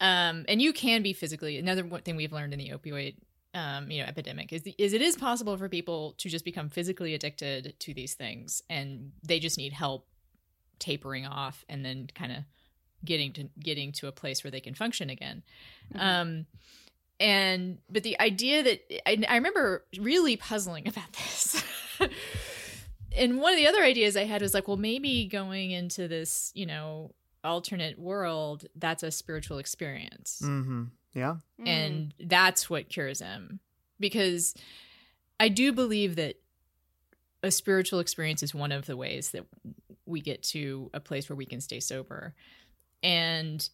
Um and you can be physically another one thing we've learned in the opioid um you know epidemic is the, is it is possible for people to just become physically addicted to these things and they just need help tapering off and then kind of getting to getting to a place where they can function again. Um and but the idea that I, I remember really puzzling (laughs) about this and one of the other ideas i had was like well maybe going into this you know alternate world that's a spiritual experience Mhm. Yeah. Mm. and that's what cures him because i do believe that a spiritual experience is one of the ways that we get to a place where we can stay sober and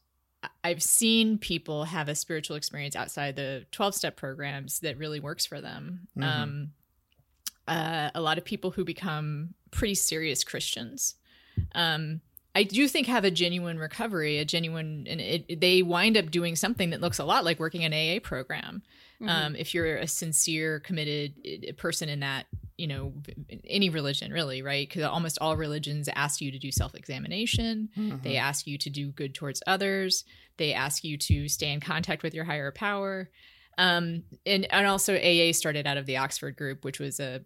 i've seen people have a spiritual experience outside the 12 step programs that really works for them Mhm. um, uh, a lot of people who become pretty serious christians um, I do think have a genuine recovery, a genuine, and it, they wind up doing something that looks a lot like working an AA program. Um, if you're a sincere, committed person in that, you know, any religion really, right? Because almost all religions ask you to do self examination. They ask you to do good towards others. They ask you to stay in contact with your higher power. Um, and, and also AA started out of the Oxford group, which was a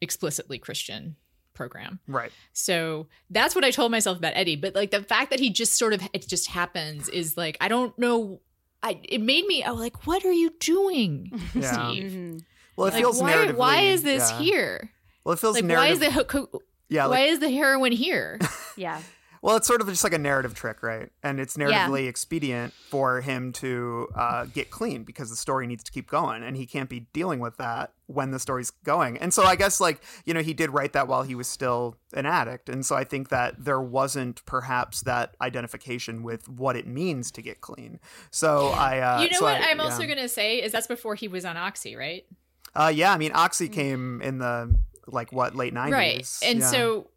explicitly Christian program. Right. So that's what I told myself about Eddie. But like the fact that he just sort of it just happens is like I don't know. I it made me. I was like, what are you doing, (laughs) Yeah. Steve? Mhm. Well, it Like, feels why? Why is this yeah. here? Well, it feels Like, why is the ho- co- yeah. why Like, is the heroin here? (laughs) Yeah. Well, it's sort of just like a narrative trick, right? And it's Yeah. narratively expedient for him to uh, get clean because the story needs to keep going, and he can't be dealing with that when the story's going. And so I guess like you know he did write that while he was still an addict, and so I think that there wasn't perhaps that identification with what it means to get clean. So I, uh, you know so what I- I'm also gonna say is that's before he was on Oxy, right? Uh, yeah, I mean, Oxy came in the like what late nineties, right and yeah. so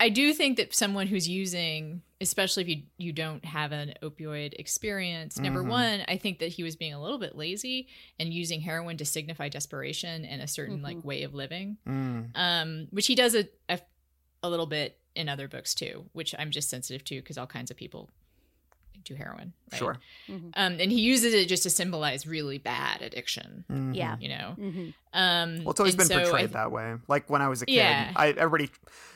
i do think that someone who's using especially if you you don't have an opioid experience number Mhm. one i think that he was being a little bit lazy and using heroin to signify desperation and a certain like way of living. Mm, um which he does a, a, a little bit in other books too which i'm just sensitive to because all kinds of people do heroin right? sure. um and he uses it just to symbolize really bad addiction Mhm. Yeah. you know hmm um Well, it's always been so I portrayed that way. Like when I was a kid, Yeah. I everybody,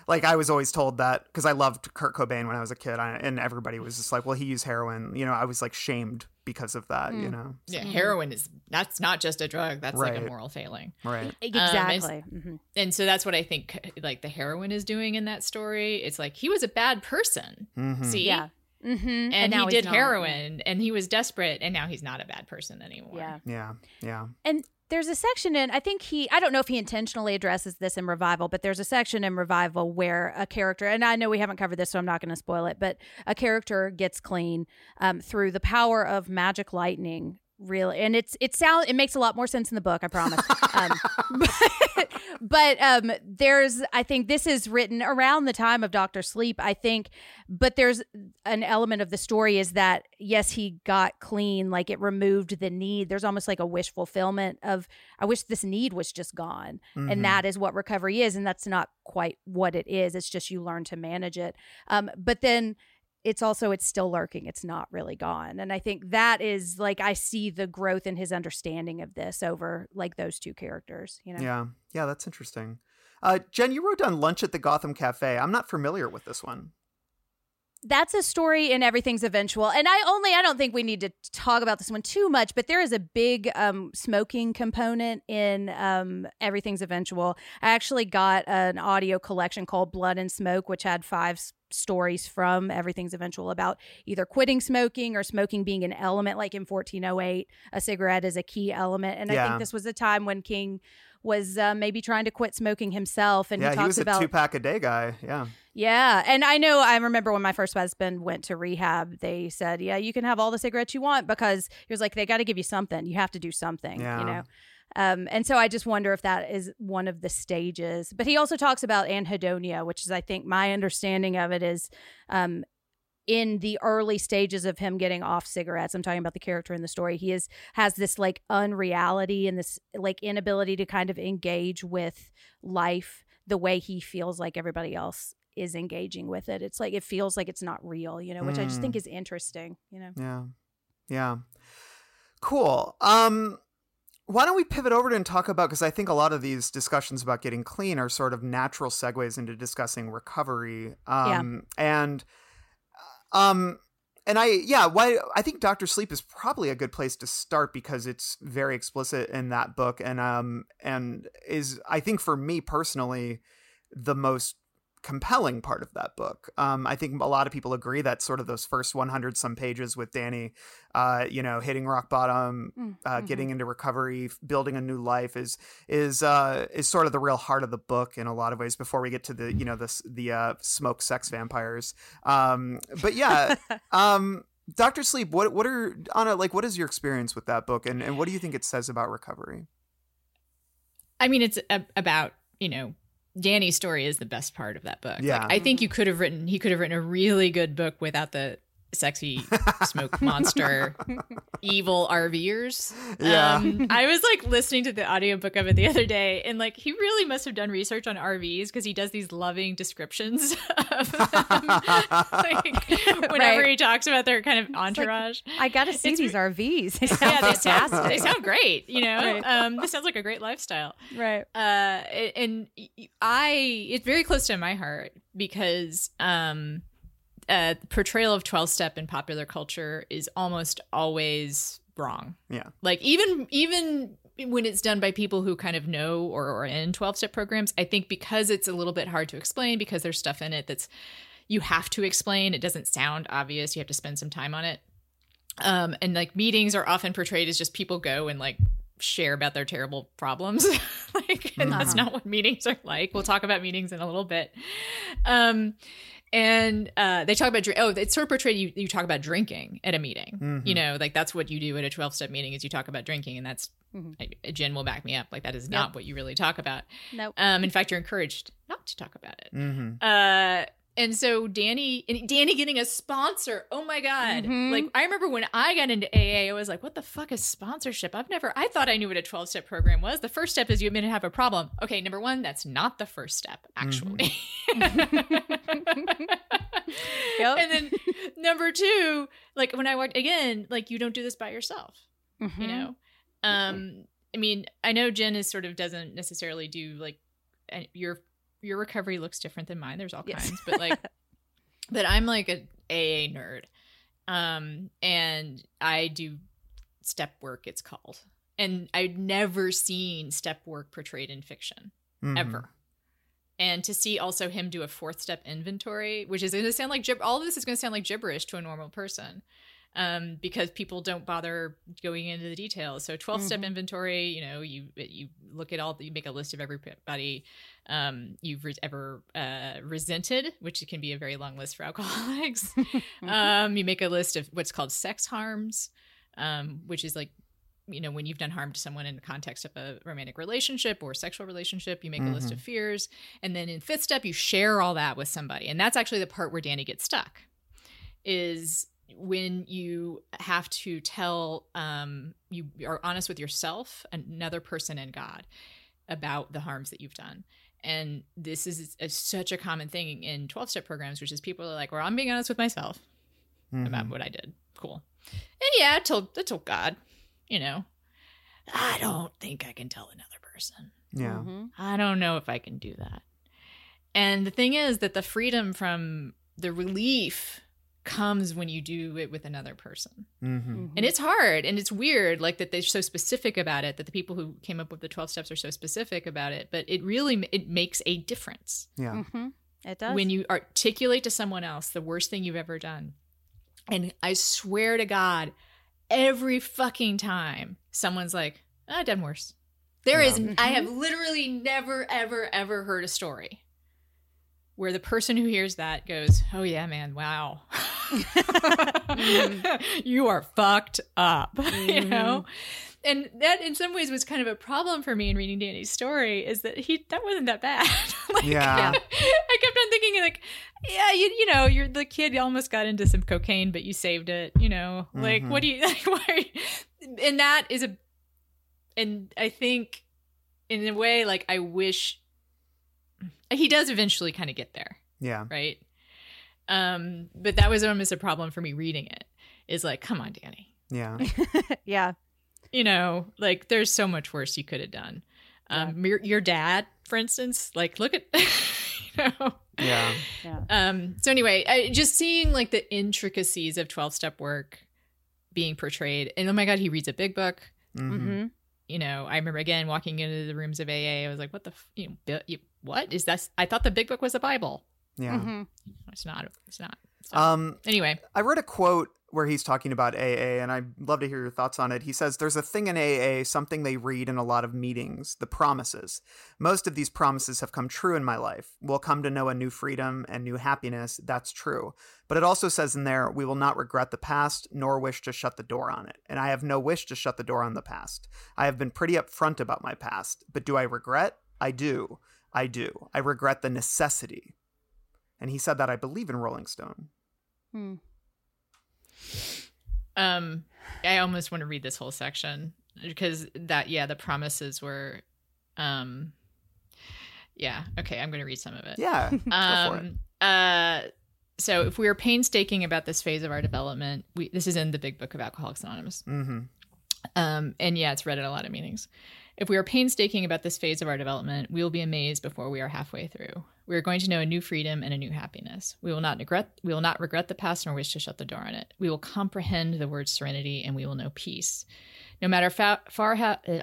like I was always told that because I loved Kurt Cobain when I was a kid, I, and everybody was just like, "Well, he used heroin." You know, I was like shamed because of that. You know, Yeah, heroin is that's not just a drug. That's like a moral failing. right? Exactly. hmm And so that's what I think like the heroin is doing in that story. It's like he was a bad person. Mhm. See? Yeah. Mm-hmm. and, And, now he did not. heroin and he was desperate and now he's not a bad person anymore. Yeah. Yeah. Yeah. And there's a section in, I think he, I don't know if he intentionally addresses this in Revival, but there's a section in Revival where a character, and I know we haven't covered this, so I'm not going to spoil it, but a character gets clean um, through the power of magic lightning. Really, and it's it sounds it makes a lot more sense in the book, I promise. (laughs) um, but (laughs) but um, there's I think this is written around the time of Doctor Sleep, I think, but there's an element of the story is that yes, he got clean, like it removed the need. There's almost like a wish fulfillment of I wish this need was just gone, Mhm. and that is what recovery is, and that's not quite what it is. It's just you learn to manage it. Um, but then it's also it's still lurking it's not really gone and i think that is like i see the growth in his understanding of this over like those two characters you know Yeah. Yeah. That's interesting. Uh, Jenn, you wrote down Lunch at the Gotham Cafe. I'm not familiar with this one. That's a story in everything's eventual and i only i don't think we need to talk about this one too much but there is a big um smoking component in um everything's eventual i actually got an audio collection called blood and smoke which had five s- stories from everything's eventual about either quitting smoking or smoking being an element like in 1408 a cigarette is a key element and i think this was a time when king was uh, maybe trying to quit smoking himself and yeah, he he talks was a about two pack a day guy. Yeah. Yeah. And I know I remember when my first husband went to rehab, they said, Yeah, you can have all the cigarettes you want because he was like, They got to give you something. You have to do something, Yeah. you know? Um, and so I just wonder if that is one of the stages. But he also talks about anhedonia, which is, I think, my understanding of it is um, in the early stages of him getting off cigarettes. I'm talking about the character in the story. He is has this like unreality and this like inability to kind of engage with life the way he feels like everybody else is engaging with it. It's like it feels like it's not real, you know, which I just Mm. think is interesting, you know. Yeah. Yeah. Cool. Um why don't we pivot over and talk about because I think a lot of these discussions about getting clean are sort of natural segues into discussing recovery. Um and um and I yeah, why I think Doctor Sleep is probably a good place to start because it's very explicit in that book and um and is I think for me personally the most compelling part of that book. Um, I think a lot of people agree that sort of those first 100 some pages with Danny, uh, you know, hitting rock bottom, Mm, uh, mhm. getting into recovery, building a new life is is uh, is sort of the real heart of the book in a lot of ways. Before we get to the you know the the uh, smoke sex vampires, um, but yeah, (laughs) um, Doctor Sleep. What what are Ana like? What is your experience with that book, and and what do you think it says about recovery? I mean, it's a- about, you know, Danny's story is the best part of that book. Yeah. Like, I think you could have written, he could have written a really good book without the sexy (laughs) smoke monster evil RVers. Yeah. Um, I was like listening to the audiobook of it the other day and like he really must have done research on RVs because he does these loving descriptions (laughs) of them. (laughs) like whenever Right. he talks about their kind of entourage. I got to see It's these RVs. They sound yeah, they sound, they sound great, you know. Right. Um, this sounds like a great lifestyle right. uh and i it's very close to my heart because um uh portrayal of 12 step in popular culture is almost always wrong. Yeah. like even even when it's done by people who kind of know or are in 12 step programs i think because it's a little bit hard to explain because there's stuff in it that's you have to explain it doesn't sound obvious you have to spend some time on it. Um and like meetings are often portrayed as just people go and like share about their terrible problems. (laughs) Like and that's Uh-huh. not what meetings are like. We'll talk about meetings in a little bit. Um and uh, they talk about drink. Oh, it's sort of portrayed. You, you talk about drinking at a meeting. Mhm. You know, like that's what you do at a twelve step meeting is you talk about drinking, and that's Mhm. I- Jenn will back me up. Like that is not what you really talk about. Nope. Um, in fact, you're encouraged not to talk about it. Mm-hmm. Uh, and so Danny and Danny getting a sponsor. Oh my god! Mhm. Like I remember when I got into AA, I was like, "What the fuck is sponsorship?" I've never. I thought I knew what a twelve step program was. The first step is you admit to have a problem. Okay, number one, that's not the first step actually. (laughs) Yep. And then number two, like when I worked again, like you don't do this by yourself you Mhm. know um i mean i know jenn is sort of doesn't necessarily do like your your recovery looks different than mine there's all Yes. kinds but like (laughs) but i'm like a aa nerd um and i do step work it's called and i'd never seen step work portrayed in fiction Mm-hmm. ever and to see also him do a fourth step inventory, which is going to sound like gib- all of this is going to sound like gibberish to a normal person. Um, because people don't bother going into the details. So 12 step inventory, you know, you you look at all, you make a list of everybody um, you've re- ever uh, resented, which can be a very long list for alcoholics. (laughs) um, you make a list of what's called sex harms, um, which is like you know when you've done harm to someone in the context of a romantic relationship or sexual relationship you make a list of fears. And then in fifth step you share all that with somebody. And that's actually the part where danny gets stuck is when you have to tell um, you are honest with yourself another person and god about the harms that you've done and this is a, such a common thing in 12 step programs which is people are like well i'm being honest with myself about what i did cool and yeah i told i told god you know i don't think i can tell another person Yeah. Mhm. I don't know if I can do that. And the thing is that the freedom from the relief comes when you do it with another person. Mm-hmm. And it's hard and it's weird like that they're so specific about it that the people who came up with the 12 steps are so specific about it, but it really it makes a difference Yeah. Mhm. It does. when you articulate to someone else the worst thing you've ever done. And I swear to God, every fucking time someone's like, "I've done worse." There is, I have literally never, ever, ever heard a story where the person who hears that goes, "Oh yeah, man, wow, mm-hmm. (laughs) you are fucked up," (laughs) you mm-hmm. know. And that, in some ways, was kind of a problem for me in reading Danny's story. Is that he that wasn't that bad. (laughs) like, Yeah. I kept on thinking like, yeah, you you know, you're the kid almost got into some cocaine, but you saved it. You know, like what mm-hmm. do you? Like, why? are you- And that is a, and I think, in a way, like I wish he does eventually kind of get there, Yeah. right? Um, but that was almost a problem for me reading it. Is like, come on, Danny. Yeah. (laughs) yeah. You know, like there's so much worse you could have done. Um, your, your dad, for instance, like look at, (laughs) you know, Yeah. Yeah. um so anyway I, just seeing like the intricacies of 12 step work being portrayed and oh my god he reads a big book Mm-hmm. Mm-hmm. you know i remember again walking into the rooms of aa i was like what the f- you know bi- you, what is that i thought the big book was a bible Yeah. Mm-hmm. it's not it's not, it's not. Um, anyway I read a quote where he's talking about AA, and I'd love to hear your thoughts on it. He says, There's a thing in AA, something they read in a lot of meetings, the promises. Most of these promises have come true in my life. We'll come to know a new freedom and new happiness. That's true. But it also says in there, we will not regret the past, nor wish to shut the door on it. And I have no wish to shut the door on the past. I have been pretty upfront about my past. But do I regret? I do. I do. I regret the necessity. And he said that, I believe, in Rolling Stone. Hmm. um i almost want to read this whole section because that yeah the promises were um yeah okay i'm gonna read some of it Yeah. (laughs) Go for it. um uh so if we are painstaking about this phase of our development we this is in the big book of alcoholics anonymous Mm-hmm. um and yeah it's read at a lot of meetings if we are painstaking about this phase of our development we will be amazed before we are halfway through we are going to know a new freedom and a new happiness we will not regret we will not regret the past nor wish to shut the door on it we will comprehend the word serenity and we will know peace no matter fa- far how uh,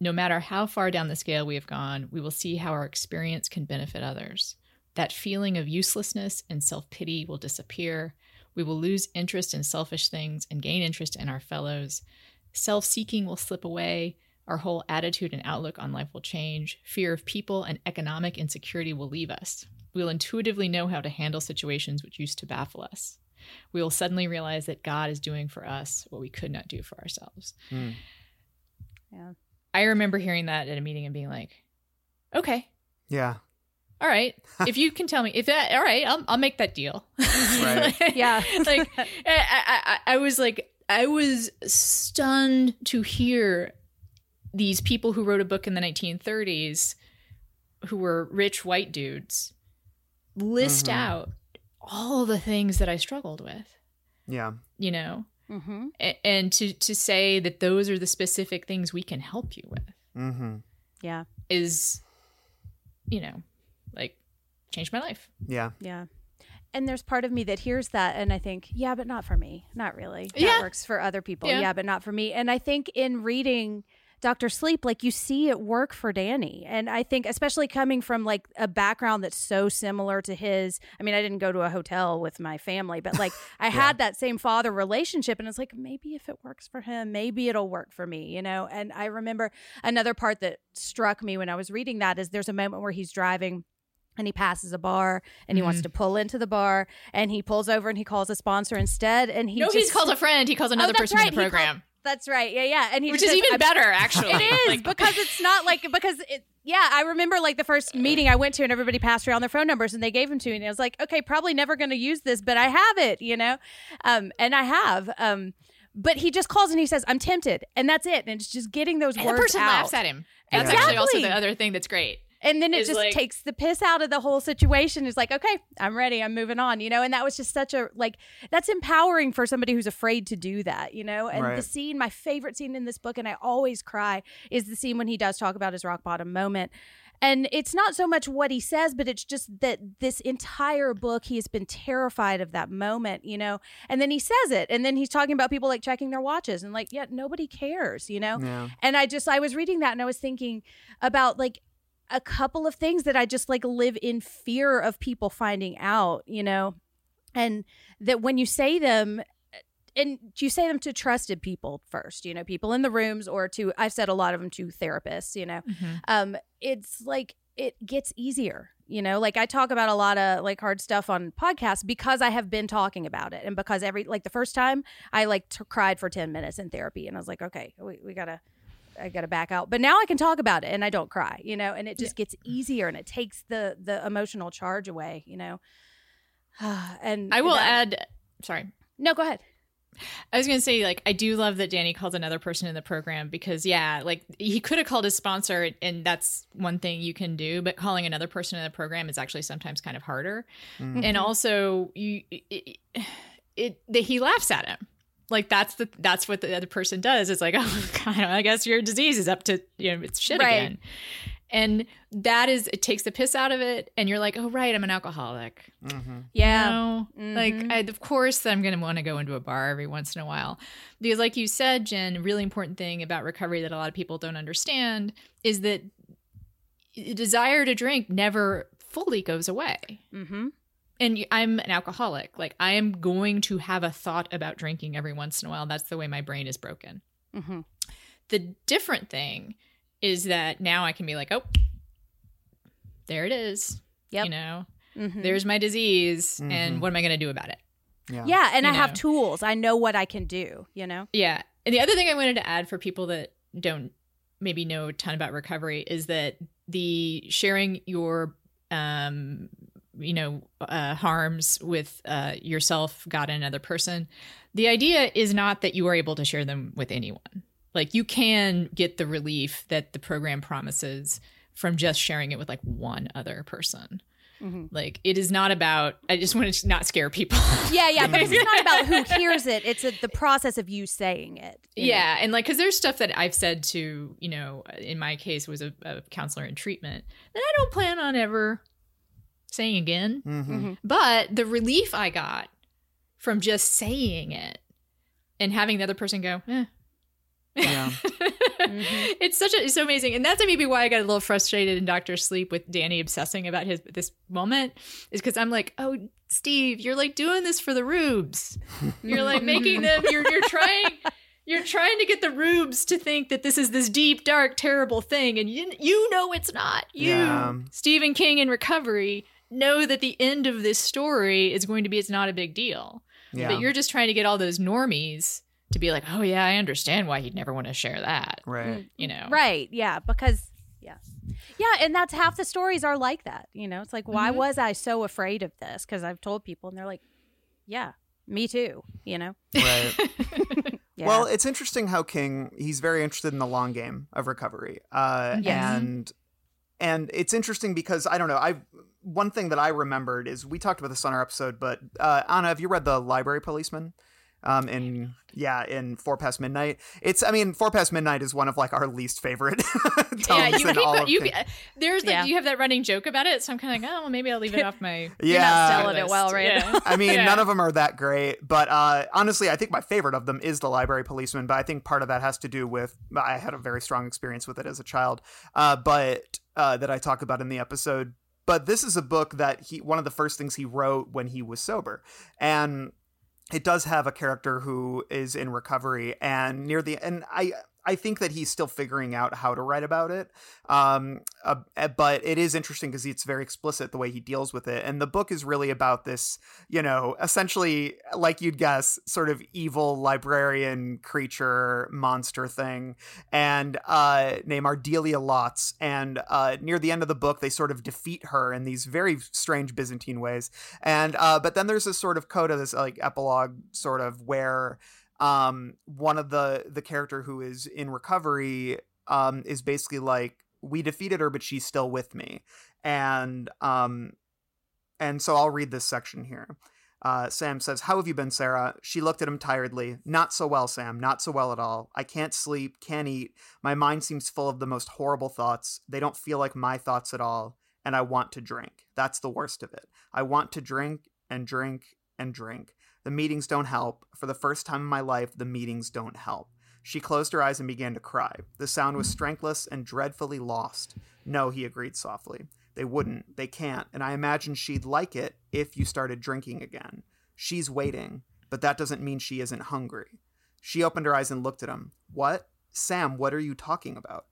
no matter how far down the scale we have gone, we will see how our experience can benefit others. That feeling of uselessness and self pity will disappear. We will lose interest in selfish things and gain interest in our fellows. Self seeking will slip away. Our whole attitude and outlook on life will change. Fear of people and economic insecurity will leave us. We will intuitively know how to handle situations which used to baffle us. We will suddenly realize that God is doing for us what we could not do for ourselves. Hmm. Yeah. I remember hearing that at a meeting and being like, okay, Yeah. all right. if you can tell me if that, all right, I'll, I'll make that deal. Right. (laughs) Yeah. like I, I, I, I was like, I was stunned to hear these people who wrote a book in the 1930s who were rich white dudes list Mhm. out all the things that I struggled with, Yeah. you know, Mm-hmm. A- and to, to say that those are the specific things we can help you with. Mm-hmm. Yeah. is you know like changed my life Yeah. Yeah. And there's part of me that hears that and I think, yeah, but not for me. Not really. That Yeah. works for other people. Yeah. Yeah. but not for me. And I think in reading Dr. Sleep, like you see it work for Danny. And I think, especially coming from like a background that's so similar to his, I mean, I didn't go to a hotel with my family, but like (laughs) I had that same father relationship. And it's like, maybe if it works for him, maybe it'll work for me, you know? And I remember another part that struck me when I was reading that is there's a moment where he's driving and he passes a bar and he Mm-hmm. wants to pull into the bar and he pulls over and he calls a sponsor instead and he no, just, he's called a friend. He calls another Oh, person right. in the He program, that's right yeah yeah and he which is says, even "I'm- better, actually. it is Like, because it's not like because it yeah i remember like the first meeting i went to and everybody passed around their phone numbers and they gave them to me and i was like okay probably never going to use this but i have it you know um and i have um but he just calls and he says i'm tempted and that's it and it's just getting those and the words person out laughs at him. That's actually also the other thing that's great. And then it just like- takes the piss out of the whole situation. It's like okay i'm ready. I'm moving on you know? And that was just such a like that's empowering for somebody who's afraid to do that you know? And Right. the scene my favorite scene in this book and i always cry is the scene when he does talk about his rock bottom moment. And it's not so much what he says but it's just that this entire book he has been terrified of that moment you know? And then he says it and then he's talking about people like checking their watches and like yeah nobody cares you know? Yeah. and I just I was reading that and I was thinking about like a couple of things that I just like live in fear of people finding out, you know. And that when you say them and you say them to trusted people first, you know, people in the rooms or to I've said a lot of them to therapists, you know. Um it's like it gets easier you know like i talk about a lot of like hard stuff on podcasts because i have been talking about it and because every like the first time i like t- cried for 10 minutes in therapy and i was like okay we, we gotta i gotta back out but now i can talk about it and i don't cry you know and it just gets easier and it takes the the emotional charge away you know (sighs) and I will that- add. Sorry. no go ahead I was going to say, like, I do love that Danny called another person in the program because, yeah, like, he could have called his sponsor, and that's one thing you can do, but calling another person in the program is actually sometimes kind of harder. Mm-hmm. And also, you, it, it, it, he laughs at him. Like that's the that's what the other person does. It's like, (laughs) oh god, I guess your disease is up to you know it's shit Right. again, and that is it takes the piss out of it, and you're like, oh right, I'm an alcoholic. Mm-hmm. yeah No, like mm-hmm. I, of course I'm going to want to go into a bar every once in a while because, like you said, Jenn, really important thing about recovery that a lot of people don't understand is that eh, desire to drink never fully goes away. mm-hmm And I'm an alcoholic. Like I am going to have a thought about drinking every once in a while. That's the way my brain is broken. mm-hmm The different thing is that now I can be like, oh, there it is. Yep. You know, Mhm. there's my disease, Mhm. and what am I going to do about it? Yeah. yeah and you i have tools i know what i can do you know Yeah. And the other thing I wanted to add for people that don't maybe know a ton about recovery is that the sharing your um you know uh, harms with uh, yourself god and another person the idea is not that you are able to share them with anyone like you can get the relief that the program promises from just sharing it with like one other person Mhm. like it is not about i just want to not scare people Yeah, yeah, because it's (laughs) not about who hears it; it's a, the process of you saying it. you know? yeah and like because there's stuff that i've said to you know in my case was a, a counselor in treatment that i don't plan on ever saying again. Hmm but the relief i got from just saying it and having the other person go eh. Yeah. (laughs) it's such a it's so amazing. And that's maybe why i got a little frustrated in dr sleep with danny obsessing about his this moment is because i'm like oh steve you're like doing this for the rubes. You're like making them you're you're trying you're trying to get the rubes to think that this is this deep dark terrible thing. And you you know it's not. You Yeah. stephen king in recovery know that the end of this story is going to be it's not a big deal Yeah. but you're just trying to get all those normies to be like oh yeah i understand why he'd never want to share that right. you know Right. Yeah. Because, yeah. Yeah. And that's half the stories are like that. You know, it's like, why Mm-hmm. was I so afraid of this? Because I've told people and they're like, yeah, me too. You know? Right. (laughs) Yeah. Well, it's interesting how King he's very interested in the long game of recovery. Uh Yes. and and it's interesting because I don't know, I one thing that I remembered is we talked about this on our episode, but uh Ana, have you read The Library Policeman? um in yeah in four past midnight it's i mean four past midnight is one of like our least favorite (laughs) yeah, tomes you in keep all of you. King. There's like Yeah. you have that running joke about it, so I'm kind of like, oh, well, maybe I'll leave it off my. (laughs) yeah not selling it well, right? Yeah. I mean, (laughs) Yeah. none of them are that great, but uh, honestly, I think my favorite of them is the library policeman. But I think part of that has to do with I had a very strong experience with it as a child, uh, but uh, that I talk about in the episode. But this is a book that he one of the first things he wrote when he was sober, and it does have a character who is in recovery and near the and I I think that he's still figuring out how to write about it. Um, uh, but it is interesting because it's very explicit the way he deals with it. And the book is really about this, you know, essentially, like you'd guess, sort of evil librarian creature monster thing, and uh, named Ardelia Lortz. And uh, near the end of the book, they sort of defeat her in these very strange Byzantine ways. And uh, but then there's this sort of coda, this like epilogue, sort of where um one of the the character who is in recovery um is basically like we defeated her but she's still with me and um and so I'll read this section here. Uh, Sam says, How have you been, Sarah? She looked at him tiredly. Not so well, Sam. Not so well at all. I can't sleep, can't eat. My mind seems full of the most horrible thoughts. They don't feel like my thoughts at all. And I want to drink. That's the worst of it. I want to drink and drink and drink. The meetings don't help. For the first time in my life, the meetings don't help. She closed her eyes and began to cry. The sound was strengthless and dreadfully lost. No, he agreed softly. They wouldn't. They can't. And I imagine she'd like it if you started drinking again. She's waiting, but that doesn't mean she isn't hungry. She opened her eyes and looked at him. What? Sam, what are you talking about?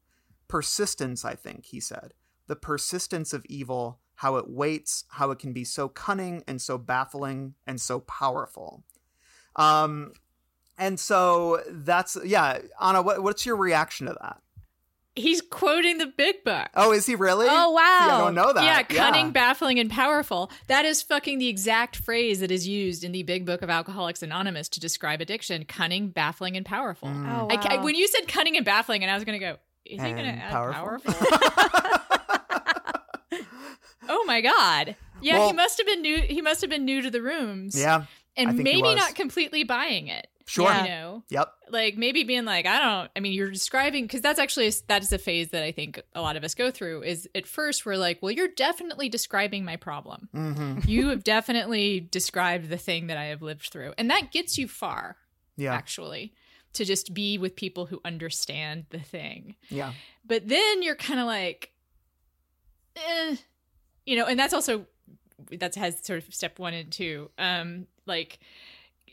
Persistence, I think, he said. The persistence of evil, how it waits, how it can be so cunning and so baffling and so powerful. Um, and so that's, yeah, Ana, what, what's your reaction to that? He's quoting the big book. Oh, is he really? Oh, wow. See, I don't know that. Yeah, cunning, baffling, and powerful. That is fucking the exact phrase that is used in the Big Book of Alcoholics Anonymous to describe addiction: cunning, baffling, and powerful. Mm. Oh, I ca- wow. when you said cunning and baffling, and I was going to go, is he going to add powerful? powerful? (laughs) (laughs) oh my god! Yeah, Well- he must have been new. He must have been new to the rooms. yeah, and maybe not completely buying it. sure. You know, Yep. like maybe being like i don't i mean you're describing because that's actually that is a phase that i think a lot of us go through is at first we're like well you're definitely describing my problem hmm you have definitely described the thing that i have lived through and that gets you far Yeah. actually to just be with people who understand the thing Yeah. but then you're kind of like you know and that's also that has sort of step one and two um like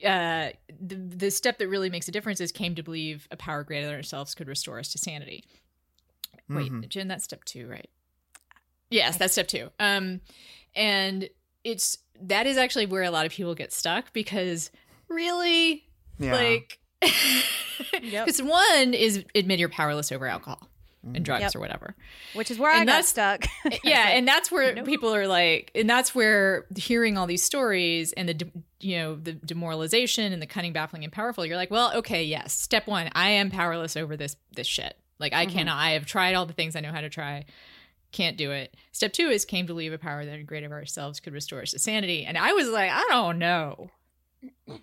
uh the, the step that really makes a difference is came to believe a power greater than ourselves could restore us to sanity wait Mhm. jenn that's step two right yes that's step two um and it's that is actually where a lot of people get stuck because really Yeah. like (laughs) Yep. because one is admit you're powerless over alcohol Mm-hmm. And drugs Yep. or whatever. Which is where I got stuck. (laughs) yeah and that's where (laughs) Nope. people are like and that's where hearing all these stories and the de- you know the demoralization and the cunning baffling and powerful you're like well okay yes step one i am powerless over this this shit. Like i cannot i have tried all the things i know how to try. Can't do it. Step two is came to believe a power that great of ourselves could restore us to sanity. And i was like i don't know.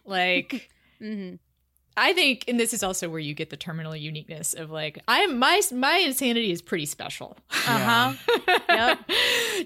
Like (laughs) hmm I think, and this is also where you get the terminal uniqueness of like, I'm my my insanity is pretty special. Uh huh. (laughs) Yep.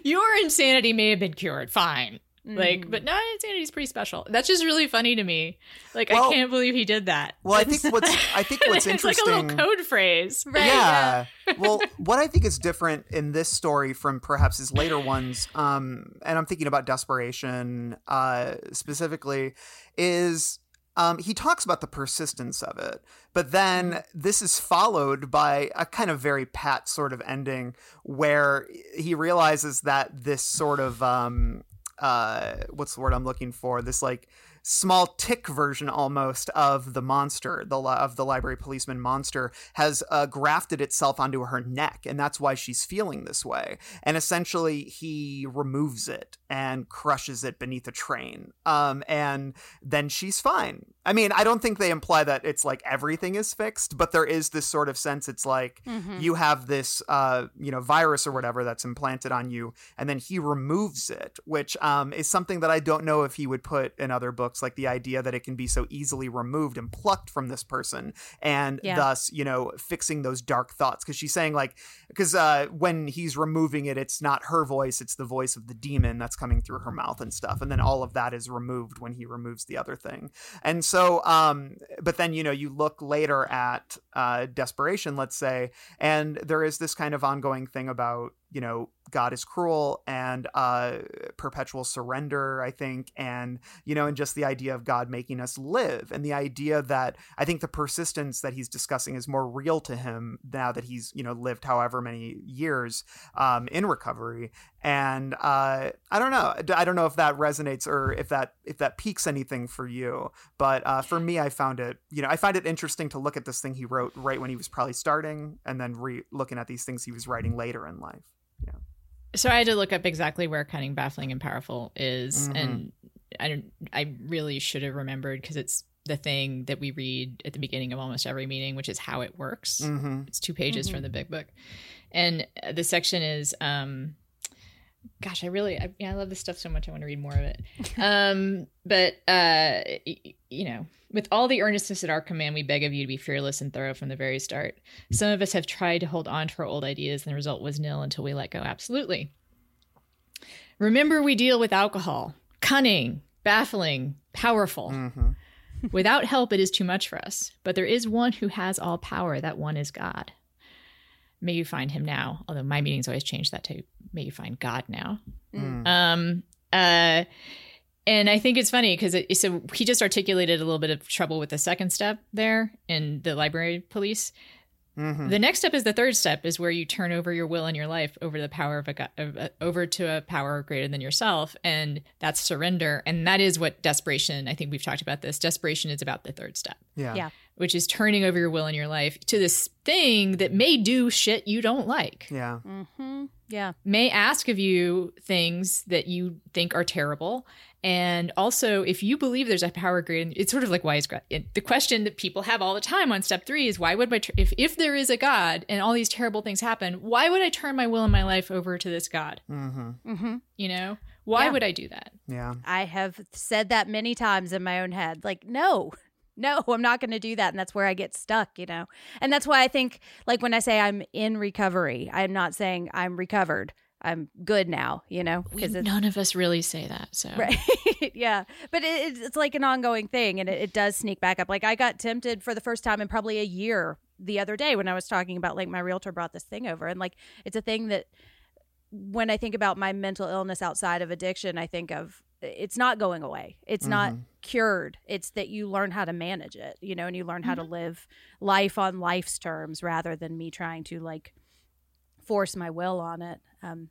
Your insanity may have been cured, fine. Mm. Like, but no, insanity is pretty special. That's just really funny to me. Like, Well- I can't believe he did that. Well, I think (laughs) what's I think what's it's like a interesting. little code phrase. Right. yeah. well, (laughs) what I think is different in this story from perhaps his later ones, um, and I'm thinking about desperation uh, specifically, is um, he talks about the persistence of it, but then this is followed by a kind of very pat sort of ending where he realizes that this sort of um, uh, what's the word I'm looking for? This like small tick version almost of the monster, the of the library policeman monster, has uh, grafted itself onto her neck, and that's why she's feeling this way. And essentially, he removes it and crushes it beneath a train, um, and then she's fine. I mean, I don't think they imply that it's like everything is fixed, but there is this sort of sense. It's like Mhm. you have this, uh, you know, virus or whatever that's implanted on you, and then he removes it, which um, is something that I don't know if he would put in other books books, like the idea that it can be so easily removed and plucked from this person, and Yeah. thus, you know, fixing those dark thoughts. Because she's saying like, because uh, when he's removing it, it's not her voice; it's the voice of the demon that's coming through her mouth and stuff. And then all of that is removed when he removes the other thing. And so, um, but then you know, you look later at uh, desperation, let's say, and there is this kind of ongoing thing about you know God is cruel and uh, perpetual surrender, I think, and you know, and just the idea of God making us live, and the idea that I think the persistence that he's discussing is more real to him now that he's you know lived however many years um, in recovery, and uh, I don't know, I don't know if that resonates or if that if that piques anything for you, but uh, for me, I found it, you know, I find it interesting to look at this thing he wrote right when he was probably starting, and then re looking at these things he was writing later in life. So I had to look up exactly where cunning, baffling, and powerful is, Mhm. and I don't. I really should have remembered because it's the thing that we read at the beginning of almost every meeting, which is how it works. Mm-hmm. It's two pages from the big book, and uh, the section is. um Gosh, I really, I, yeah, I love this stuff so much. I want to read more of it. (laughs) Um, but uh, y- you know, with all the earnestness at our command, we beg of you to be fearless and thorough from the very start. Some of us have tried to hold on to our old ideas, and the result was nil until we let go. Absolutely. Remember, we deal with alcohol, cunning, baffling, powerful. Mm-hmm. Without help, it is too much for us. But there is one who has all power. That one is God. May you find him now. Although my meetings always change that to may you find God now. Mm. Um, uh, and I think it's funny because it, so he just articulated a little bit of trouble with the second step there in the library police. Mm-hmm. The next step is the third step is where you turn over your will and your life over the power of a of a- over to a power greater than yourself, and that's surrender. And that is what desperation. I think we've talked about this. Desperation is about the third step, Yeah. Yeah. Which is turning over your will in your life to this thing that may do shit you don't like Yeah. Mm-hmm. Yeah. may ask of you things that you think are terrible. And also, if you believe there's a power greater, it's sort of like why is God? it- The question that people have all the time on step three is why would my if if there is a God and all these terrible things happen, why would I turn my will and my life over to this God? Mm-hmm. Mm-hmm. You know, why Yeah. would I do that? Yeah. I have said that many times in my own head. Like, no, no, I'm not going to do that. And that's where I get stuck, you know? And that's why I think, like, when I say I'm in recovery, I'm not saying I'm recovered. I'm good now, you know? We, it's none of us really say that. So (laughs) Right. yeah. But it, it's, it's like an ongoing thing and it, it does sneak back up. Like I got tempted for the first time in probably a year the other day when I was talking about like my realtor brought this thing over. And like it's a thing that when I think about my mental illness outside of addiction, I think of it's not going away. It's not mm-hmm. Cured. It's that you learn how to manage it, you know, and you learn how to live life on life's terms rather than me trying to like force my will on it. Um,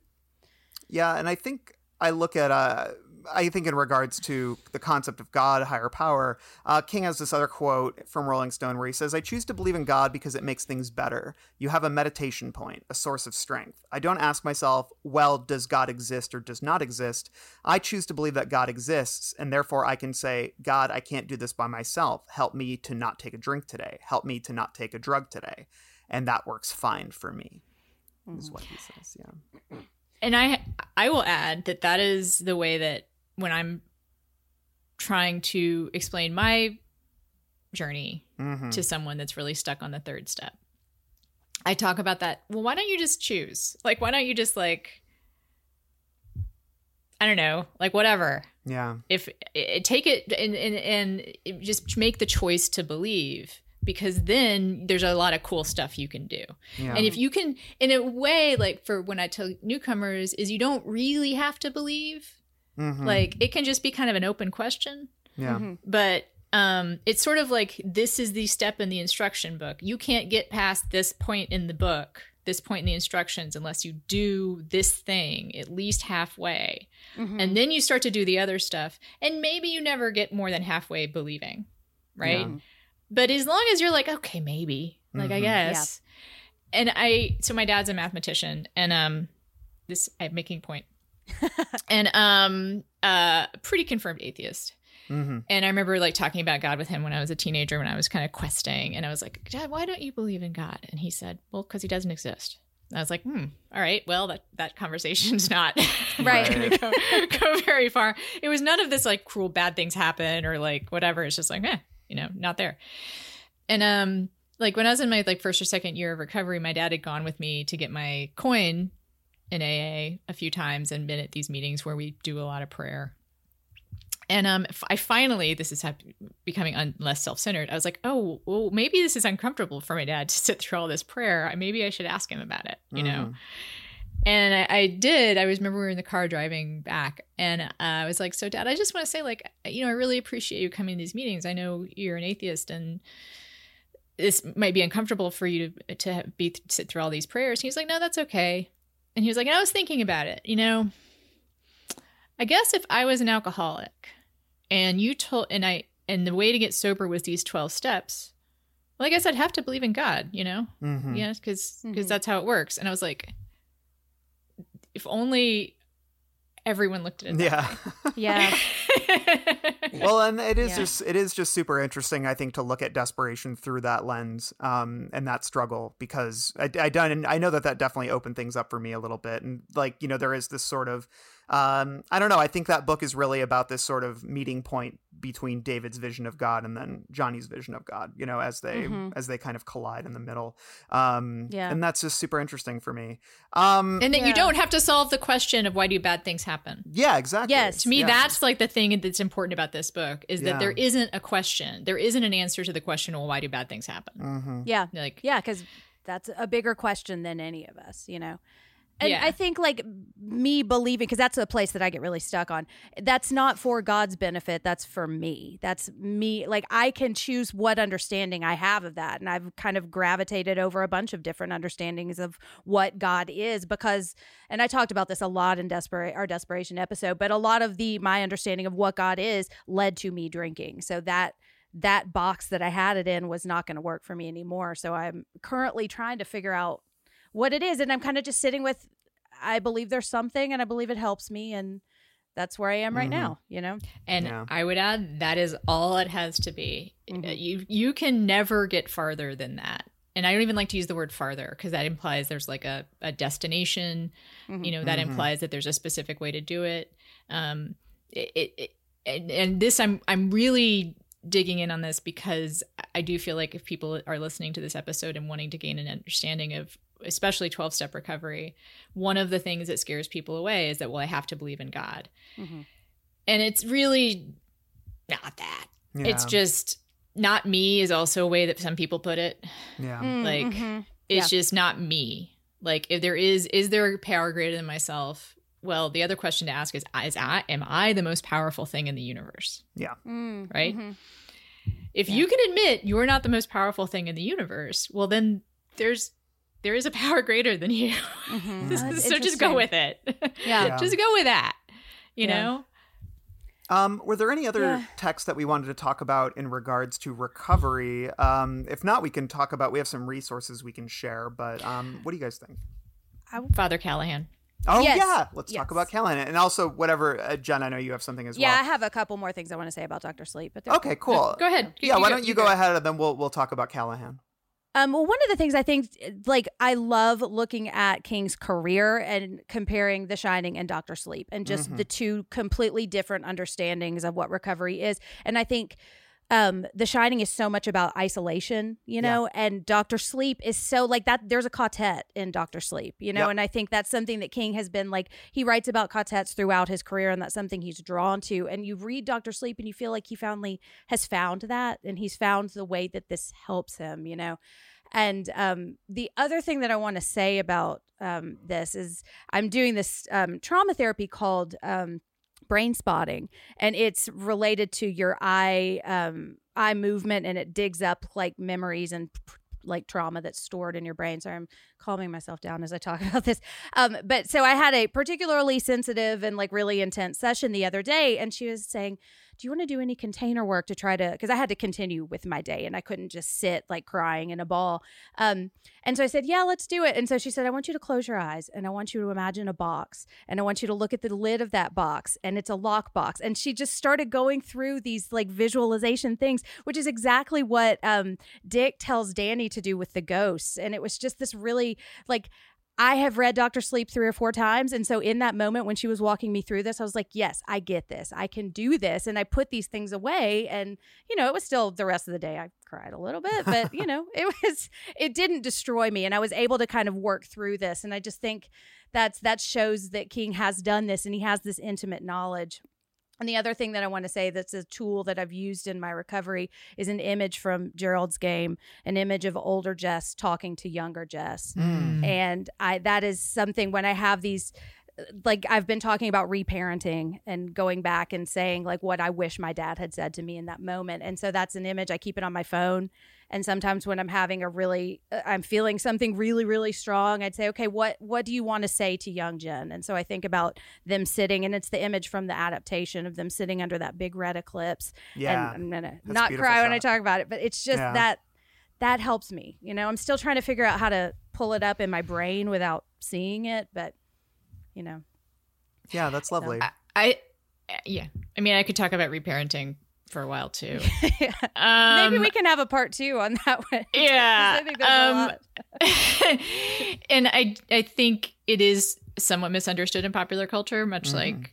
Yeah, and I think I look at uh, I think in regards to the concept of God, higher power, uh, King has this other quote from Rolling Stone where he says, "I choose to believe in God because it makes things better. You have a meditation point, a source of strength. I don't ask myself, well, does God exist or does not exist? I choose to believe that God exists, and therefore I can say, God, I can't do this by myself. Help me to not take a drink today. Help me to not take a drug today, and that works fine for me." Is what he says. Yeah. and I I will add that that is the way that when I'm trying to explain my journey Mm-hmm. to someone that's really stuck on the third step. I talk about that. Well, why don't you just choose? Like, why don't you just like, I don't know, like whatever. Yeah. If i take it and and and just make the choice to believe, because then there's a lot of cool stuff you can do. Yeah. And if you can, in a way, like for when I tell newcomers, is you don't really have to believe. Mhm. Like it can just be kind of an open question yeah. mhm. but um it's sort of like this is the step in the instruction book you can't get past this point in the book this point in the instructions unless you do this thing at least halfway Mhm. and then you start to do the other stuff and maybe you never get more than halfway believing right Yeah. but as long as you're like okay maybe like i Mhm. guess and i so my dad's a mathematician and um this i'm making point (laughs) and um uh pretty confirmed atheist hmm and I remember like talking about God with him when I was a teenager, when I was kind of questing. And I was like, Dad, why don't you believe in God? And he said, Well, because he doesn't exist. I was like, hmm, all right, well, that, that conversation's (laughs) not (laughs) Right. going to go, go very far. It was none of this like cruel bad things happen or like whatever. It's just like, eh, you know, not there. And um, like when I was in my like first or second year of recovery, my dad had gone with me to get my coin in AA a few times and been at these meetings where we do a lot of prayer. And um, I finally, this is becoming un- less self-centered. I was like, oh, well, maybe this is uncomfortable for my dad to sit through all this prayer. I- Maybe I should ask him about it, you know. And I, I did. I was remember we were in the car driving back, and uh, I was like, "So, Dad, I just want to say, like, you know, I really appreciate you coming to these meetings. I know you're an atheist, and this might be uncomfortable for you to to be sit through all these prayers." He was like, "No, that's okay." And he was like, and "I was thinking about it. You know, I guess if I was an alcoholic, and you told, and I, and the way to get sober was these twelve steps." Well, I guess I'd have to believe in God, you know? Mhm. Yeah, because Mhm. that's how it works. And I was like, if only everyone looked at it. Yeah. Yeah. (laughs) well, and it is Yeah. just it is just super interesting, I think, to look at desperation through that lens um, and that struggle because I, I done I know that that definitely opened things up for me a little bit, and like you know there is this sort of um, I don't know I think that book is really about this sort of meeting point between David's vision of God and then Johnny's vision of God, you know, as they Mhm. as they kind of collide in the middle, um, Yeah. and that's just super interesting for me. Um, and that Yeah. you don't have to solve the question of why do bad things happen. yeah, exactly. Yes. To me, Yeah. that's like the thing that's important about this book is Yeah. that there isn't a question. There isn't an answer to the question, well, why do bad things happen? Mhm. yeah. Like, Yeah, because that's a bigger question than any of us, you know. And Yeah. I think like me believing, because that's the place that I get really stuck on. That's not for God's benefit. That's for me. That's me. Like I can choose what understanding I have of that, and I've kind of gravitated over a bunch of different understandings of what God is because. And I talked about this a lot in desperate our desperation episode, but a lot of the my understanding of what God is led to me drinking. So that that box that I had it in was not going to work for me anymore. So I'm currently trying to figure out what it is. And I'm kind of just sitting with, I believe there's something and I believe it helps me. And that's where I am right Mhm. now, you know? And Yeah. I would add that is all it has to be. Mhm. You you can never get farther than that. And I don't even like to use the word farther because that implies there's like a, a destination. Mhm. You know, that Mhm. implies that there's a specific way to do it. Um, it, it, it and, and this I'm I'm really digging in on this because I do feel like if people are listening to this episode and wanting to gain an understanding of especially 12 step recovery, one of the things that scares people away is that well I have to believe in God. Mhm. And it's really not that. It's just not me is also a way that some people put it. yeah. Like Mhm. it's just not me. Like if there is is there a power greater than myself? Well, the other question to ask is is I am I the most powerful thing in the universe? Mm, Right? mhm. If Yeah. you can admit you're not the most powerful thing in the universe, well then there's there is a power greater than you. (laughs) Mhm. Oh, so just go with it. (laughs) Yeah. Yeah. just go with that. You Yeah. know? Um, were there any other Yeah. texts that we wanted to talk about in regards to recovery? Um, if not, we can talk about. We have some resources we can share. But um, what do you guys think? Father Callahan. Oh Yes. yeah, let's Yes. talk about Callahan and also whatever. Uh, Jenn, I know you have something as well. Yeah, I have a couple more things I want to say about Dr. Sleep, but Okay, cool. Go ahead. Yeah, why don't you go ahead and then we'll we'll talk about Callahan. Um, well, one of the things I think, like, I love looking at King's career and comparing The Shining and Doctor Sleep, and just Mhm. the two completely different understandings of what recovery is. And I think um the shining is so much about isolation you know and dr sleep is so like that there's a quartet in dr sleep you know Yep. and i think that's something that king has been like he writes about quartets throughout his career and that's something he's drawn to and you read dr sleep and you feel like he finally has found that and he's found the way that this helps him you know and um, the other thing that I want to say about um, this is I'm doing this um, trauma therapy called um, brain spotting, and it's related to your eye um, eye movement, and it digs up like memories and like trauma that's stored in your brain. so I'm calming myself down as I talk (laughs) about this. Um, but so I had a particularly sensitive and like really intense session the other day, and she was saying, "Do you want to do any container work to try to?" Because I had to continue with my day, and I couldn't just sit like crying in a ball. Um, and so I said, "Yeah, let's do it." And so she said, "I want you to close your eyes, and I want you to imagine a box, and I want you to look at the lid of that box, and it's a lock box." And she just started going through these like visualization things, which is exactly what um, Dick tells Danny to do with the ghosts. And it was just this really like I have read Doctor Sleep three or four times. And so in that moment when she was walking me through this, I was like, yes, I get this. I can do this. And I put these things away. And, you know, it was still the rest of the day. I cried a little bit, but, you (laughs) know, it was, it didn't destroy me. And I was able to kind of work through this. And I just think that's, that shows that King has done this and he has this intimate knowledge. And the other thing that I want to say that's a tool that I've used in my recovery is an image from Gerald's game, an image of older Jess talking to younger Jess. Mm. And I that is something when I have these like I've been talking about reparenting and going back and saying like what I wish my dad had said to me in that moment. And so that's an image I keep it on my phone and sometimes when I'm having a really uh, I'm feeling something really really strong, I'd say, "Okay, what what do you want to say to young Jenn?" And so I think about them sitting and it's the image from the adaptation of them sitting under that big red eclipse. Yeah. And I'm going to not cry when I talk about it, but it's just Yeah. that that helps me. You know, I'm still trying to figure out how to pull it up in my brain without seeing it, but you know. Yeah, that's lovely. I, yeah. I mean, I could talk about reparenting for a while too. (laughs) Yeah. Um, Maybe we can have a part 2 on that one. (laughs) Yeah. I think um, (laughs) and I I think it is somewhat misunderstood in popular culture, much Mhm. like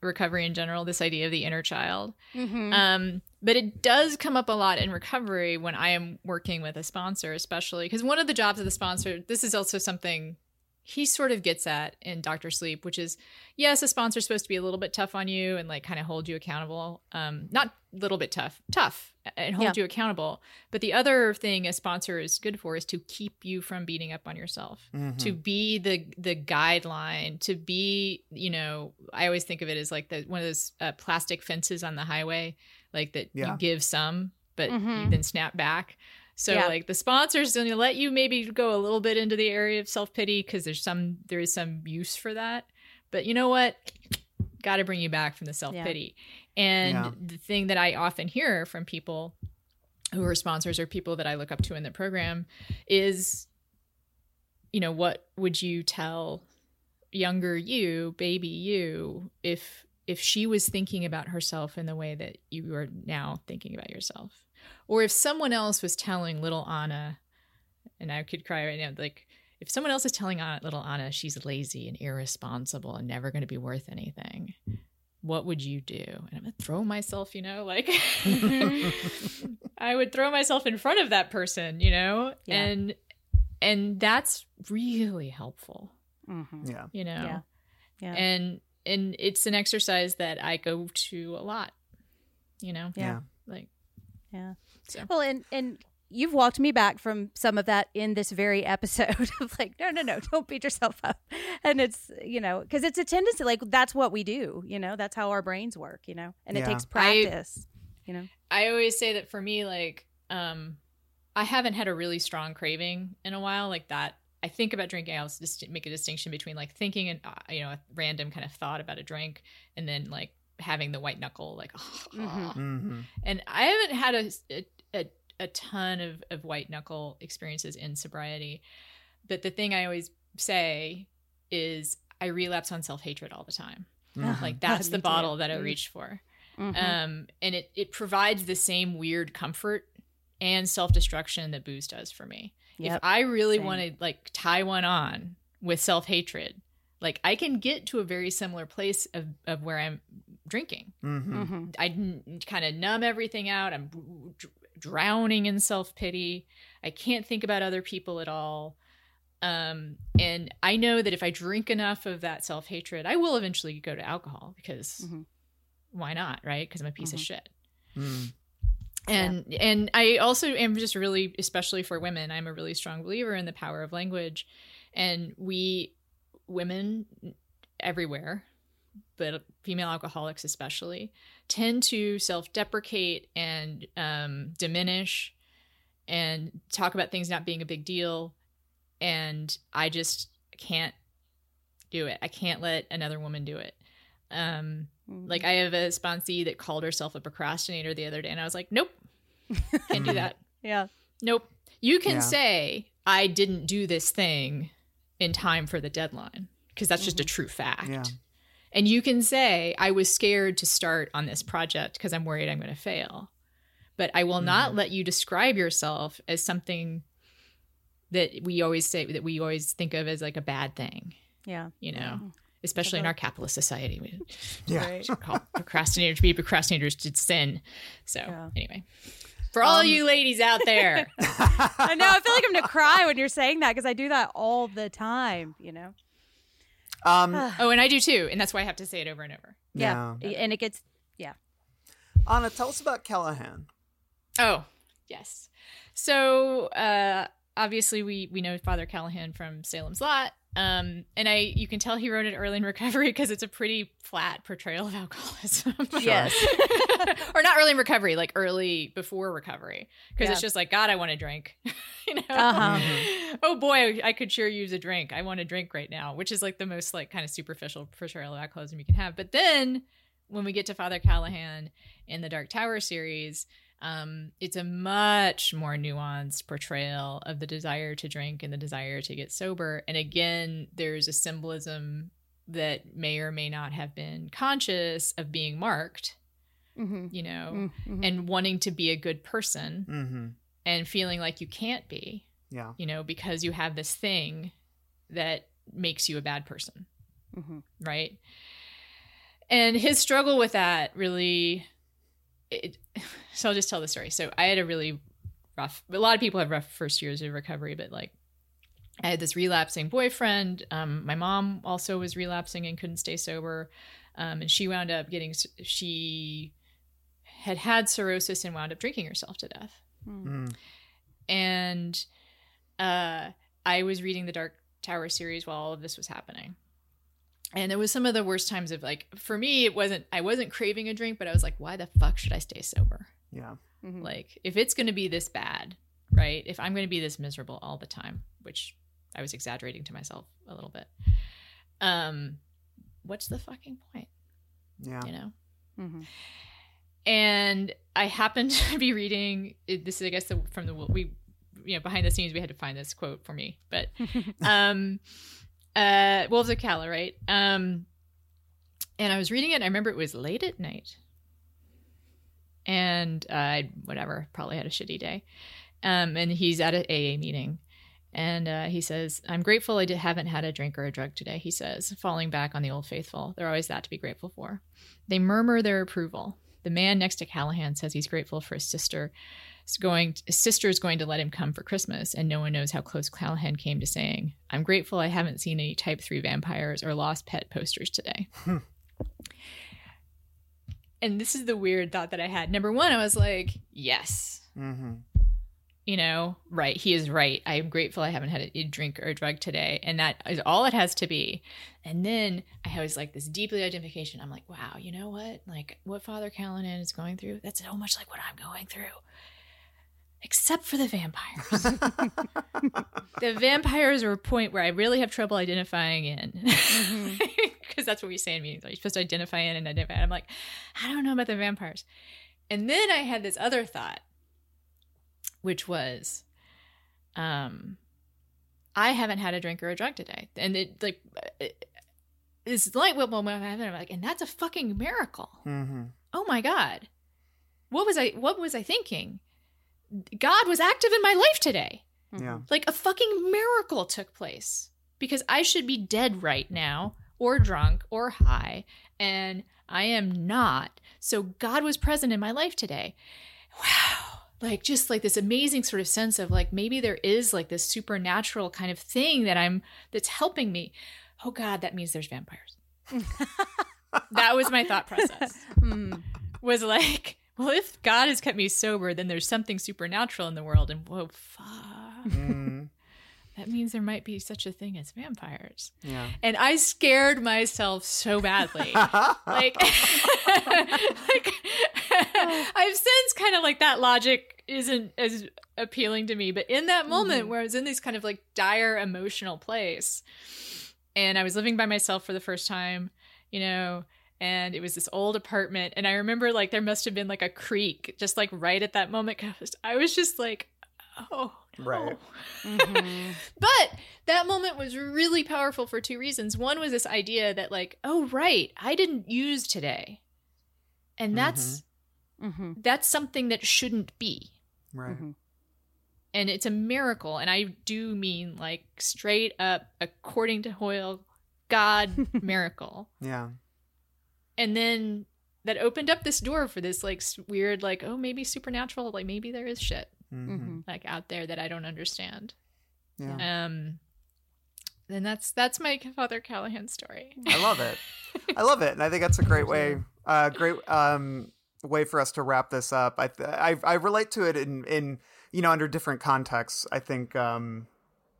recovery in general. This idea of the inner child, Mhm. um, but it does come up a lot in recovery when I am working with a sponsor, especially because one of the jobs of the sponsor. This is also something he sort of gets at in Doctor Sleep, which is yes, a sponsor's supposed to be a little bit tough on you and like kind of hold you accountable. Um, not a little bit tough, tough and hold you accountable. But the other thing a sponsor is good for is to keep you from beating up on yourself, Mhm. to be the the guideline, to be you know. I always think of it as like the one of those uh, plastic fences on the highway, like that Yeah. you give some, but you Mhm. then snap back. So Yeah. like the sponsors going to let you maybe go a little bit into the area of self pity because there's some there is some use for that. But you know what? Got to bring you back from the self pity. And Yeah. the thing that I often hear from people who are sponsors or people that I look up to in the program is, you know, what would you tell younger you, baby you, if if she was thinking about herself in the way that you are now thinking about yourself? Or if someone else was telling little Ana, and I could cry right now, like if someone else is telling Ana, little Ana she's lazy and irresponsible and never going to be worth anything, what would you do? And I'm gonna throw myself, you know, like (laughs) I would throw myself in front of that person, you know, Yeah. and and that's really helpful, Mhm. Yeah. you know, Yeah. Yeah. and and it's an exercise that I go to a lot, you know, Yeah. like Yeah. So. Well, and and you've walked me back from some of that in this very episode (laughs) of like, no, no, no, don't beat yourself up. And it's you know because it's a tendency like that's what we do. You know, that's how our brains work. You know, and it Yeah. takes I- practice. you know. I always say that for me, like, um, I haven't had a really strong craving in a while, like that. I think about drinking. I'll just make a distinction between like thinking and uh, you know a random kind of thought about a drink, and then like having the white knuckle, like, (sighs) Mhm. hmm and I haven't had a a, a, a ton of, of white knuckle experiences in sobriety, but the thing I always say is I relapse on self hatred all the time. Mm-hmm. Like that's the bottle that I Mm. reach for Mhm. um, and it it provides the same weird comfort and self destruction that booze does for me. Yep. If I really Same. want to like tie one on with self hatred, like I can get to a very similar place of of where I'm drinking. hmm Mhm. I kind of numb everything out. I'm dr- drowning in self pity. I can't think about other people at all. Um, and I know that if I drink enough of that self hatred, I will eventually go to alcohol because Mhm. why not, right? Because I'm a piece of Mhm. shit. mm And and I also am just really, especially for women, I'm a really strong believer in the power of language, and we women everywhere, but female alcoholics especially, tend to self-deprecate and um, diminish and talk about things not being a big deal, and I just can't do it. I can't let another woman do it. Um, Mhm. like I have a sponsee that called herself a procrastinator the other day, and I was like, "Nope, (laughs) can't do that. yeah. Nope. You can Yeah. say I didn't do this thing in time for the deadline because that's just a true fact. Yeah. And you can say I was scared to start on this project because I'm worried I'm going to fail. But I will not mm. let you describe yourself as something that we always say that we always think of as like a bad thing, Yeah. you know, mm-hmm. especially in our capitalist society. (laughs) We Yeah. Right. call procrastinators to be procrastinators to sin. So Yeah. anyway, for all um, you ladies out there, (laughs) I know. I feel like I'm gonna cry when you're saying that because I do that all the time. You know. Um, (sighs) oh, and I do too, and that's why I have to say it over and over. Yeah. Yeah. And it gets. Yeah. Ana, tell us about Callahan. Oh, yes. So uh, obviously, we we know Father Callahan from Salem's Lot, um, and I you can tell he wrote it early in recovery (laughs) because it's a pretty flat portrayal of (laughs) alcoholism. Yes. (laughs) or not early in recovery, like early before recovery, because Yeah. it's just like God, I want to drink. you know. Uh-huh. Oh boy, I could sure use a drink. I want to drink right now, which is like the most like kind of superficial portrayal of alcoholism you can have. But then when we get to Father Callahan in the Dark Tower series, um, it's a much more nuanced portrayal of the desire to drink and the desire to get sober. And again, there's a symbolism that may or may not have been conscious of being marked, Mm-hmm. you know, Mm-hmm. and wanting to be a good person Mm-hmm. and feeling like you can't be Yeah. you know, because you have this thing that makes you a bad person, Mm-hmm. right? And his struggle with that really, it, (laughs) so I'll just tell the story. So I had a really rough, a lot of people have rough first years of recovery, but like I had this relapsing boyfriend. Um, my mom also was relapsing and couldn't stay sober. Um, and she wound up getting, she had had cirrhosis and wound up drinking herself to death Mm. and uh, I was reading the Dark Tower series while all of this was happening. And it was some of the worst times of like for me it wasn't I wasn't craving a drink but I was like why the fuck should I stay sober? Yeah. Mm-hmm. Like if it's going to be this bad, right? If I'm going to be this miserable all the time, which I was exaggerating to myself a little bit. Um what's the fucking point, Yeah. you know? Mm-hmm. and I happened (laughs) to be reading this is I guess the, from the we you know behind the scenes we had to find this quote for me but (laughs) um uh Wolves of Calla right um and I was reading it and I remember it was late at night and uh, I whatever probably had a shitty day um and he's at an AA meeting and uh, he says, I'm grateful I did, haven't had a drink or a drug today, he says, falling back on the old faithful. They're always that to be grateful for. They murmur their approval. The man next to Callahan says he's grateful for his sister. Is going his sister is going to let him come for Christmas, and no one knows how close Callahan came to saying, "I'm grateful I haven't seen any Type Three vampires or lost pet posters today." and this is the weird thought that I had. Number one, I was like, "Yes, Mm-hmm. you know, right. He is right. I am grateful I haven't had a, a drink or a drug today. And that is all it has to be. And then I was like this deeply identification. I'm like, wow, you know what? Like what Father Callahan is going through, that's so much like what I'm going through. Except for the vampires. (laughs) the vampires are a point where I really have trouble identifying in. (laughs) Because that's what we say in meetings. Like, you're supposed to identify in and identify. I'm like, I don't know about the vampires. And then I had this other thought which was um I haven't had a drink or a drug today. And it like it, it's like what moment I'm like, and that's a fucking miracle. Mm-hmm. Oh my god. What was I what was I thinking? God was active in my life today. Yeah. Like a fucking miracle took place. Because I should be dead right now, or drunk, or high, and I am not. So God was present in my life today. Wow. Like just like this amazing sort of sense of like maybe there is like this supernatural kind of thing that I'm that's helping me. Oh God, that means there's vampires. (laughs) that was my thought process. Mm. Was like, well, if God has kept me sober, then there's something supernatural in the world. And whoa, fuck. Mm-hmm. (laughs) That means there might be such a thing as vampires. Yeah. And I scared myself so badly. (laughs) like, (laughs) like I've since kind of like that logic isn't as appealing to me. But in that moment where I was in this kind of like dire emotional place and I was living by myself for the first time, you know, and it was this old apartment. And I remember like there must have been like a creak just like right at that moment. 'cause I was just like, oh, no. Right. Mhm. (laughs) But that moment was really powerful for two reasons. One was this idea that, like, oh, right, I didn't use today. And that's Mhm. that's something that shouldn't be. Right. Mhm. and it's a miracle. And I do mean like straight up, according to Hoyle, God (laughs) miracle. Yeah. And then that opened up this door for this like weird, like, oh, maybe supernatural, like maybe there is shit hmm Mhm. like out there that I don't understand. Yeah. Um, then that's that's my Father Callahan story. I love it. (laughs) I love it, and I think that's a great way, uh, great um, way for us to wrap this up. I, I I relate to it in in you know under different contexts. I think um,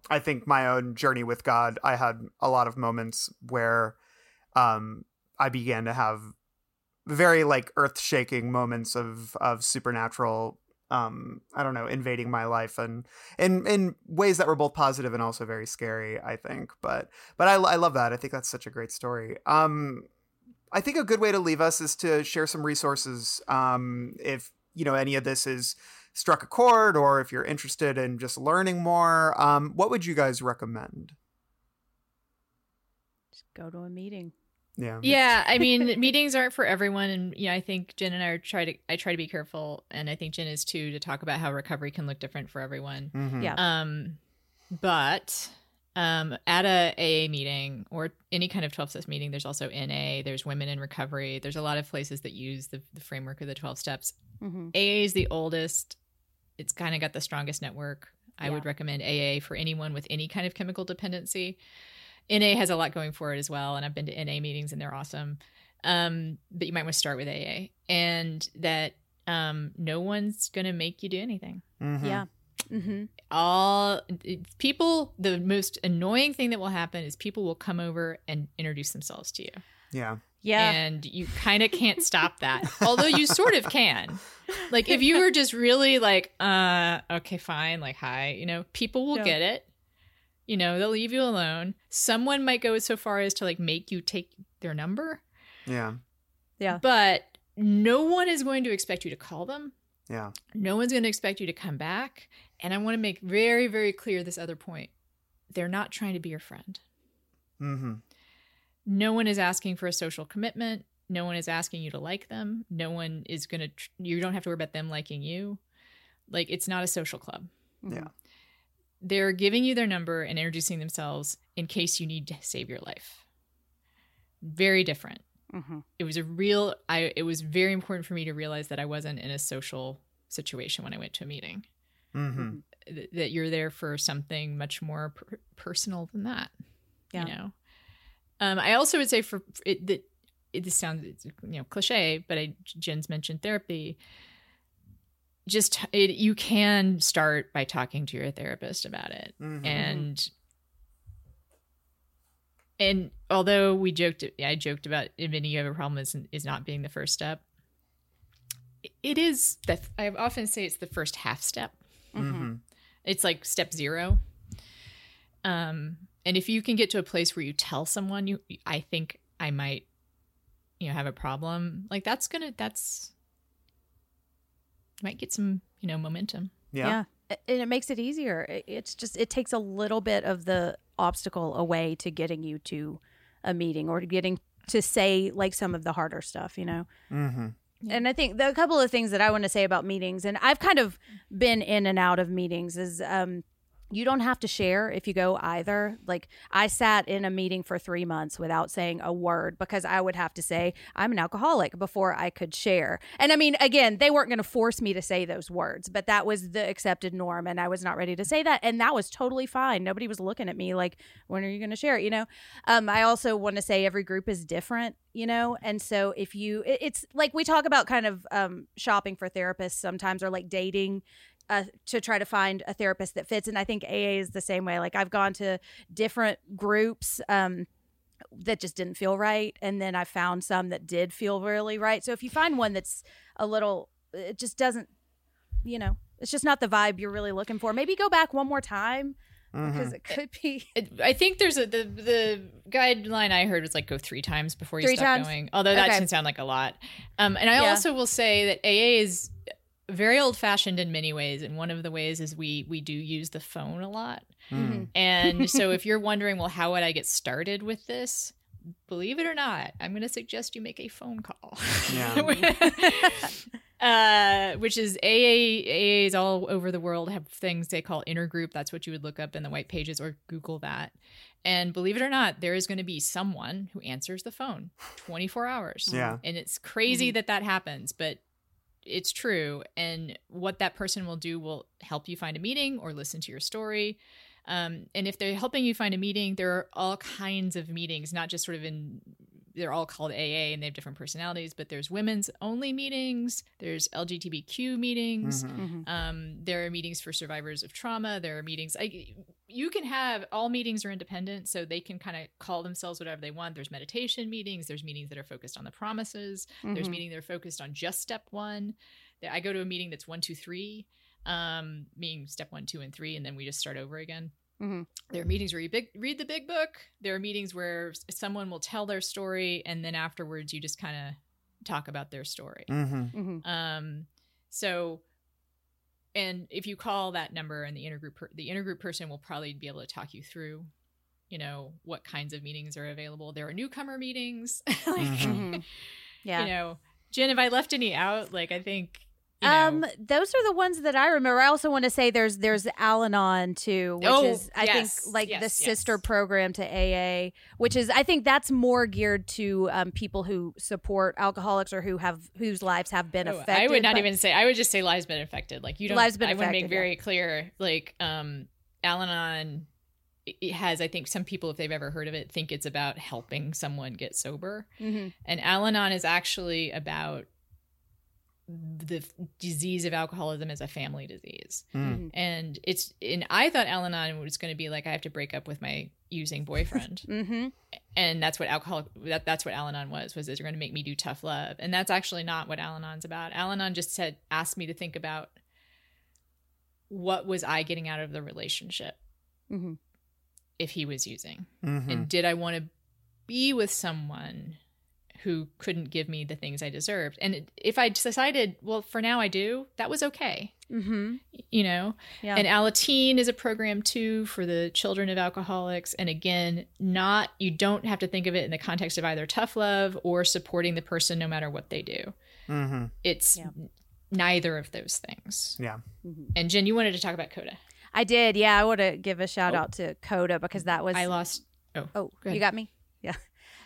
I think my own journey with God. I had a lot of moments where um, I began to have very like earth shaking moments of of supernatural. Um, I don't know, invading my life and in in ways that were both positive and also very scary. I think, but but I, I love that. I think that's such a great story. Um, I think a good way to leave us is to share some resources. Um, if you know any of this is struck a chord, or if you're interested in just learning more, um, what would you guys recommend? Just go to a meeting. Yeah. Yeah, I mean, (laughs) meetings aren't for everyone, and yeah, I think Jenn and I are try to I try to be careful, and I think Jenn is too to talk about how recovery can look different for everyone. Mhm. Yeah. Um, but um, at a AA meeting or any kind of 12 steps meeting, there's also NA, there's Women in Recovery. There's a lot of places that use the, the framework of the 12 steps. hmm AA is the oldest. It's kind of got the strongest network. I Yeah. would recommend AA for anyone with any kind of chemical dependency. NA has a lot going for it as well, and I've been to NA meetings and they're awesome. Um, but you might want to start with AA, and that um, no one's gonna make you do anything Mhm. Yeah. hmm all people the most annoying thing that will happen is people will come over and introduce themselves to you Yeah. Yeah. and you kind of can't stop that (laughs) although you sort of can like if you were just really like uh okay fine like hi you know people will Yeah. get it you know they'll leave you alone someone might go so far as to like make you take their number Yeah. yeah. but no one is going to expect you to call them Yeah. no one's going to expect you to come back. And I want to make very, very clear this other point. They're not trying to be your friend. Mm-hmm. No one is asking for a social commitment. No one is asking you to like them. No one is going to, tr- you don't have to worry about them liking you. Like, it's not a social club. Yeah. They're giving you their number and introducing themselves in case you need to save your life. Very different. hmm It was a real, I, it was very important for me to realize that I wasn't in a social situation when I went to a meeting. Mm-hmm. th- that you're there for something much more per- personal than that. Yeah. You know, um, I also would say for for it that it this sounds you know cliche, but I Jenn's mentioned therapy. Just it, you can start by talking to your therapist about it, Mhm. and and although we joked, I joked about admitting you have a problem is is not being the first step. It is that I often say it's the first half step. Mm-hmm. It's like step zero. Um, and if you can get to a place where you tell someone you, I think I might, you know, have a problem. Like that's gonna, that's might get some, you know, momentum. Yeah. Yeah. And it makes it easier. It's just, it takes a little bit of the obstacle away to getting you to a meeting or to getting to say like some of the harder stuff, you know? Mm-hmm. And I think the a couple of things that I want to say about meetings, and I've kind of been in and out of meetings, is um, you don't have to share if you go either. Like I sat in a meeting for three months without saying a word because I would have to say I'm an alcoholic before I could share. And I mean, again, they weren't going to force me to say those words, but that was the accepted norm, and I was not ready to say that, and that was totally fine. Nobody was looking at me like, "When are you going to share? You know. Um, I also want to say every group is different, you know, and so if you, it, it's like we talk about kind of um, shopping for therapists sometimes, or like dating uh, to try to find a therapist that fits. And I think AA is the same way. Like I've gone to different groups um, that just didn't feel right, and then I found some that did feel really right. So if you find one that's a little, it just doesn't, you know, it's just not the vibe you're really looking for. Maybe go back one more time Mm-hmm. because it could be. (laughs) I think there's a the the guideline I heard was like go three times before you Three stop times? going. Although that Okay. doesn't sound like a lot. Um, and I Yeah. also will say that AA is very old fashioned in many ways, and one of the ways is we we do use the phone a lot. Mm-hmm. And (laughs) so if you're wondering, well, how would I get started with this? Believe it or not, I'm going to suggest you make a phone call. Yeah. (laughs) uh, which is AA. AAs all over the world have things they call intergroup. That's what you would look up in the white pages or Google that. And believe it or not, there is going to be someone who answers the phone 24 hours. Yeah. And it's crazy that that happens, but it's true. And what that person will do will help you find a meeting or listen to your story. Um, and if they're helping you find a meeting, there are all kinds of meetings, not just sort of in they're all called AA and they have different personalities, but there's women's only meetings, there's LGBTQ meetings, Mhm. um, there are meetings for survivors of trauma, there are meetings. I, you can have all meetings are independent, so they can kind of call themselves whatever they want. There's meditation meetings, there's meetings that are focused on the promises, there's Mhm. meetings that are focused on just step one. I go to a meeting that's one, two, three, um, meaning step one, two, and three, and then we just start over again. Mhm. There are meetings where you big, read the big book. There are meetings where someone will tell their story, and then afterwards you just kind of talk about their story. Mhm. Mhm. Um, so, and if you call that number, and the intergroup, per- the intergroup person will probably be able to talk you through, you know, what kinds of meetings are available. There are newcomer meetings, (laughs) like, Mhm. (laughs) Yeah. you know, Jenn. If I left any out, like I think, you know, Um, those are the ones that I remember. I also want to say there's there's Al-Anon too, which Oh, is I yes, think like the yes, sister program to AA, which is I think that's more geared to um, people who support alcoholics or who have whose lives have been Oh, affected. I would not even say. I would just say lives been affected. Like you don't. Lives been I want to make affected, yeah. very clear. Like um, Al-Anon it has. I think some people, if they've ever heard of it, think it's about helping someone get sober. Mhm. And Al-Anon is actually about the f- disease of alcoholism as a family disease. Mm. And it's and I thought Al-Anon was going to be like I have to break up with my using boyfriend. (laughs) Mm-hmm. and that's what alcohol that, that's what Al-Anon was was is you're going to make me do tough love and that's actually not what Al-Anon's about Al-Anon just said asked me to think about what was I getting out of the relationship Mm-hmm. if he was using Mhm. and did I want to be with someone who couldn't give me the things I deserved and if I decided well for now I do that was okay Mm-hmm. you know Yeah. and Alateen is a program too for the children of alcoholics. And again, not you don't have to think of it in the context of either tough love or supporting the person no matter what they do. Mhm. It's Yeah. neither of those things. Yeah. And Jenn, you wanted to talk about Coda. I did. Yeah, I want to give a shout Oh. out to Coda because that was I lost. Oh, Oh, you got me? Yeah.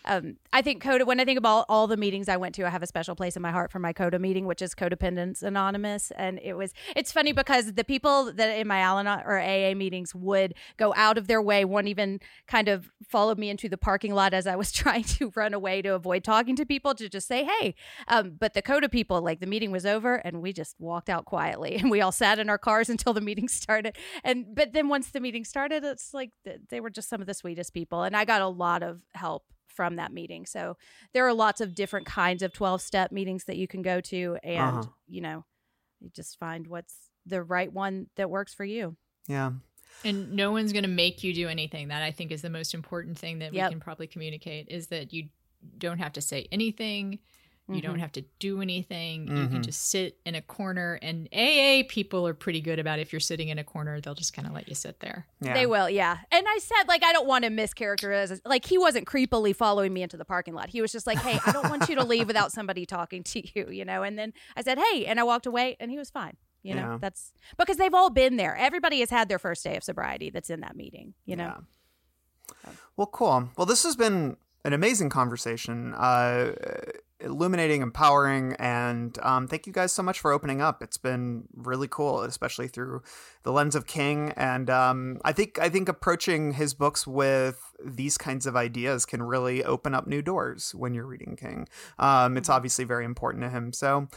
Um, I think Coda, when I think about all the meetings I went to, I have a special place in my heart for my Coda meeting, which is Codependence Anonymous. And it was, it's funny because the people that in my Al or AA meetings would go out of their way, one even kind of followed me into the parking lot as I was (laughs) trying to run away to avoid talking to people to just say, hey. Um, but the Coda people, like the meeting was over and we just walked out quietly (laughs) and we all sat in our cars until the meeting (laughs) started. And, but then once the meeting started, it's like they were just some of the sweetest people. And I got a lot of help from that meeting. So there are lots of different kinds of 12 step meetings that you can go to and, Uh-huh. you know, you just find what's the right one that works for you. Yeah. And no one's going to make you do anything. That I think is the most important thing that Yep. we can probably communicate is that you don't have to say anything. You don't Mhm. have to do anything. You Mhm. can just sit in a corner. And AA people are pretty good about if you're sitting in a corner, they'll just kind of let you sit there. Yeah. They will, yeah. And I said, like, I don't want to mischaracterize. Like, he wasn't creepily following me into the parking lot. He was just like, hey, I don't want you to (laughs) leave without somebody talking to you, you know? And then I said, hey, and I walked away and he was fine. You know, Yeah. that's because they've all been there. Everybody has had their first day of sobriety that's in that meeting, you know? Yeah. Well, cool. Well, this has been an amazing conversation, uh, illuminating, empowering, and um, thank you guys so much for opening up. It's been really cool, especially through the lens of King. And um, I think I think approaching his books with these kinds of ideas can really open up new doors when you're reading King. Um, it's obviously very important to him. So.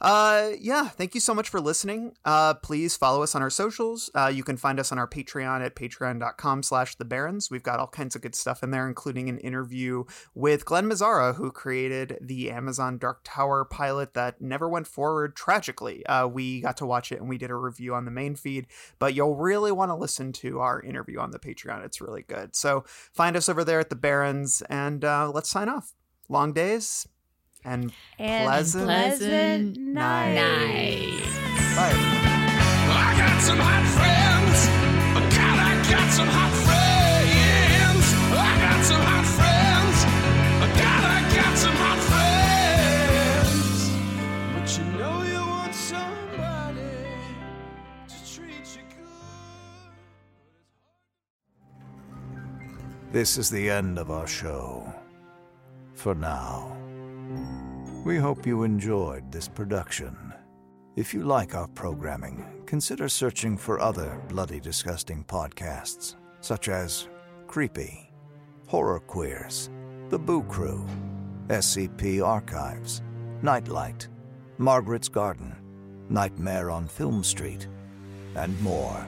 Uh, yeah, thank you so much for listening. Uh, please follow us on our socials. Uh, you can find us on our Patreon at patreon.com slash the Barons. We've got all kinds of good stuff in there, including an interview with Glen Mazzara, who created the Amazon Dark Tower pilot that never went forward tragically. Uh, we got to watch it and we did a review on the main feed, but you'll really want to listen to our interview on the Patreon. It's really good. So find us over there at the Barons and uh, let's sign off. Long days and, and pleasant, pleasant night. night. Bye. I got some hot friends. Oh, God, I got some hot friends. Oh, I got some hot friends. Oh, God, I got some hot friends. But you know you want somebody to treat you good. This is the end of our show. For now. We hope you enjoyed this production. If you like our programming, consider searching for other bloody disgusting podcasts, such as Creepy, Horror Queers, The Boo Crew, SCP Archives, Nightlight, Margaret's Garden, Nightmare on Film Street, and more.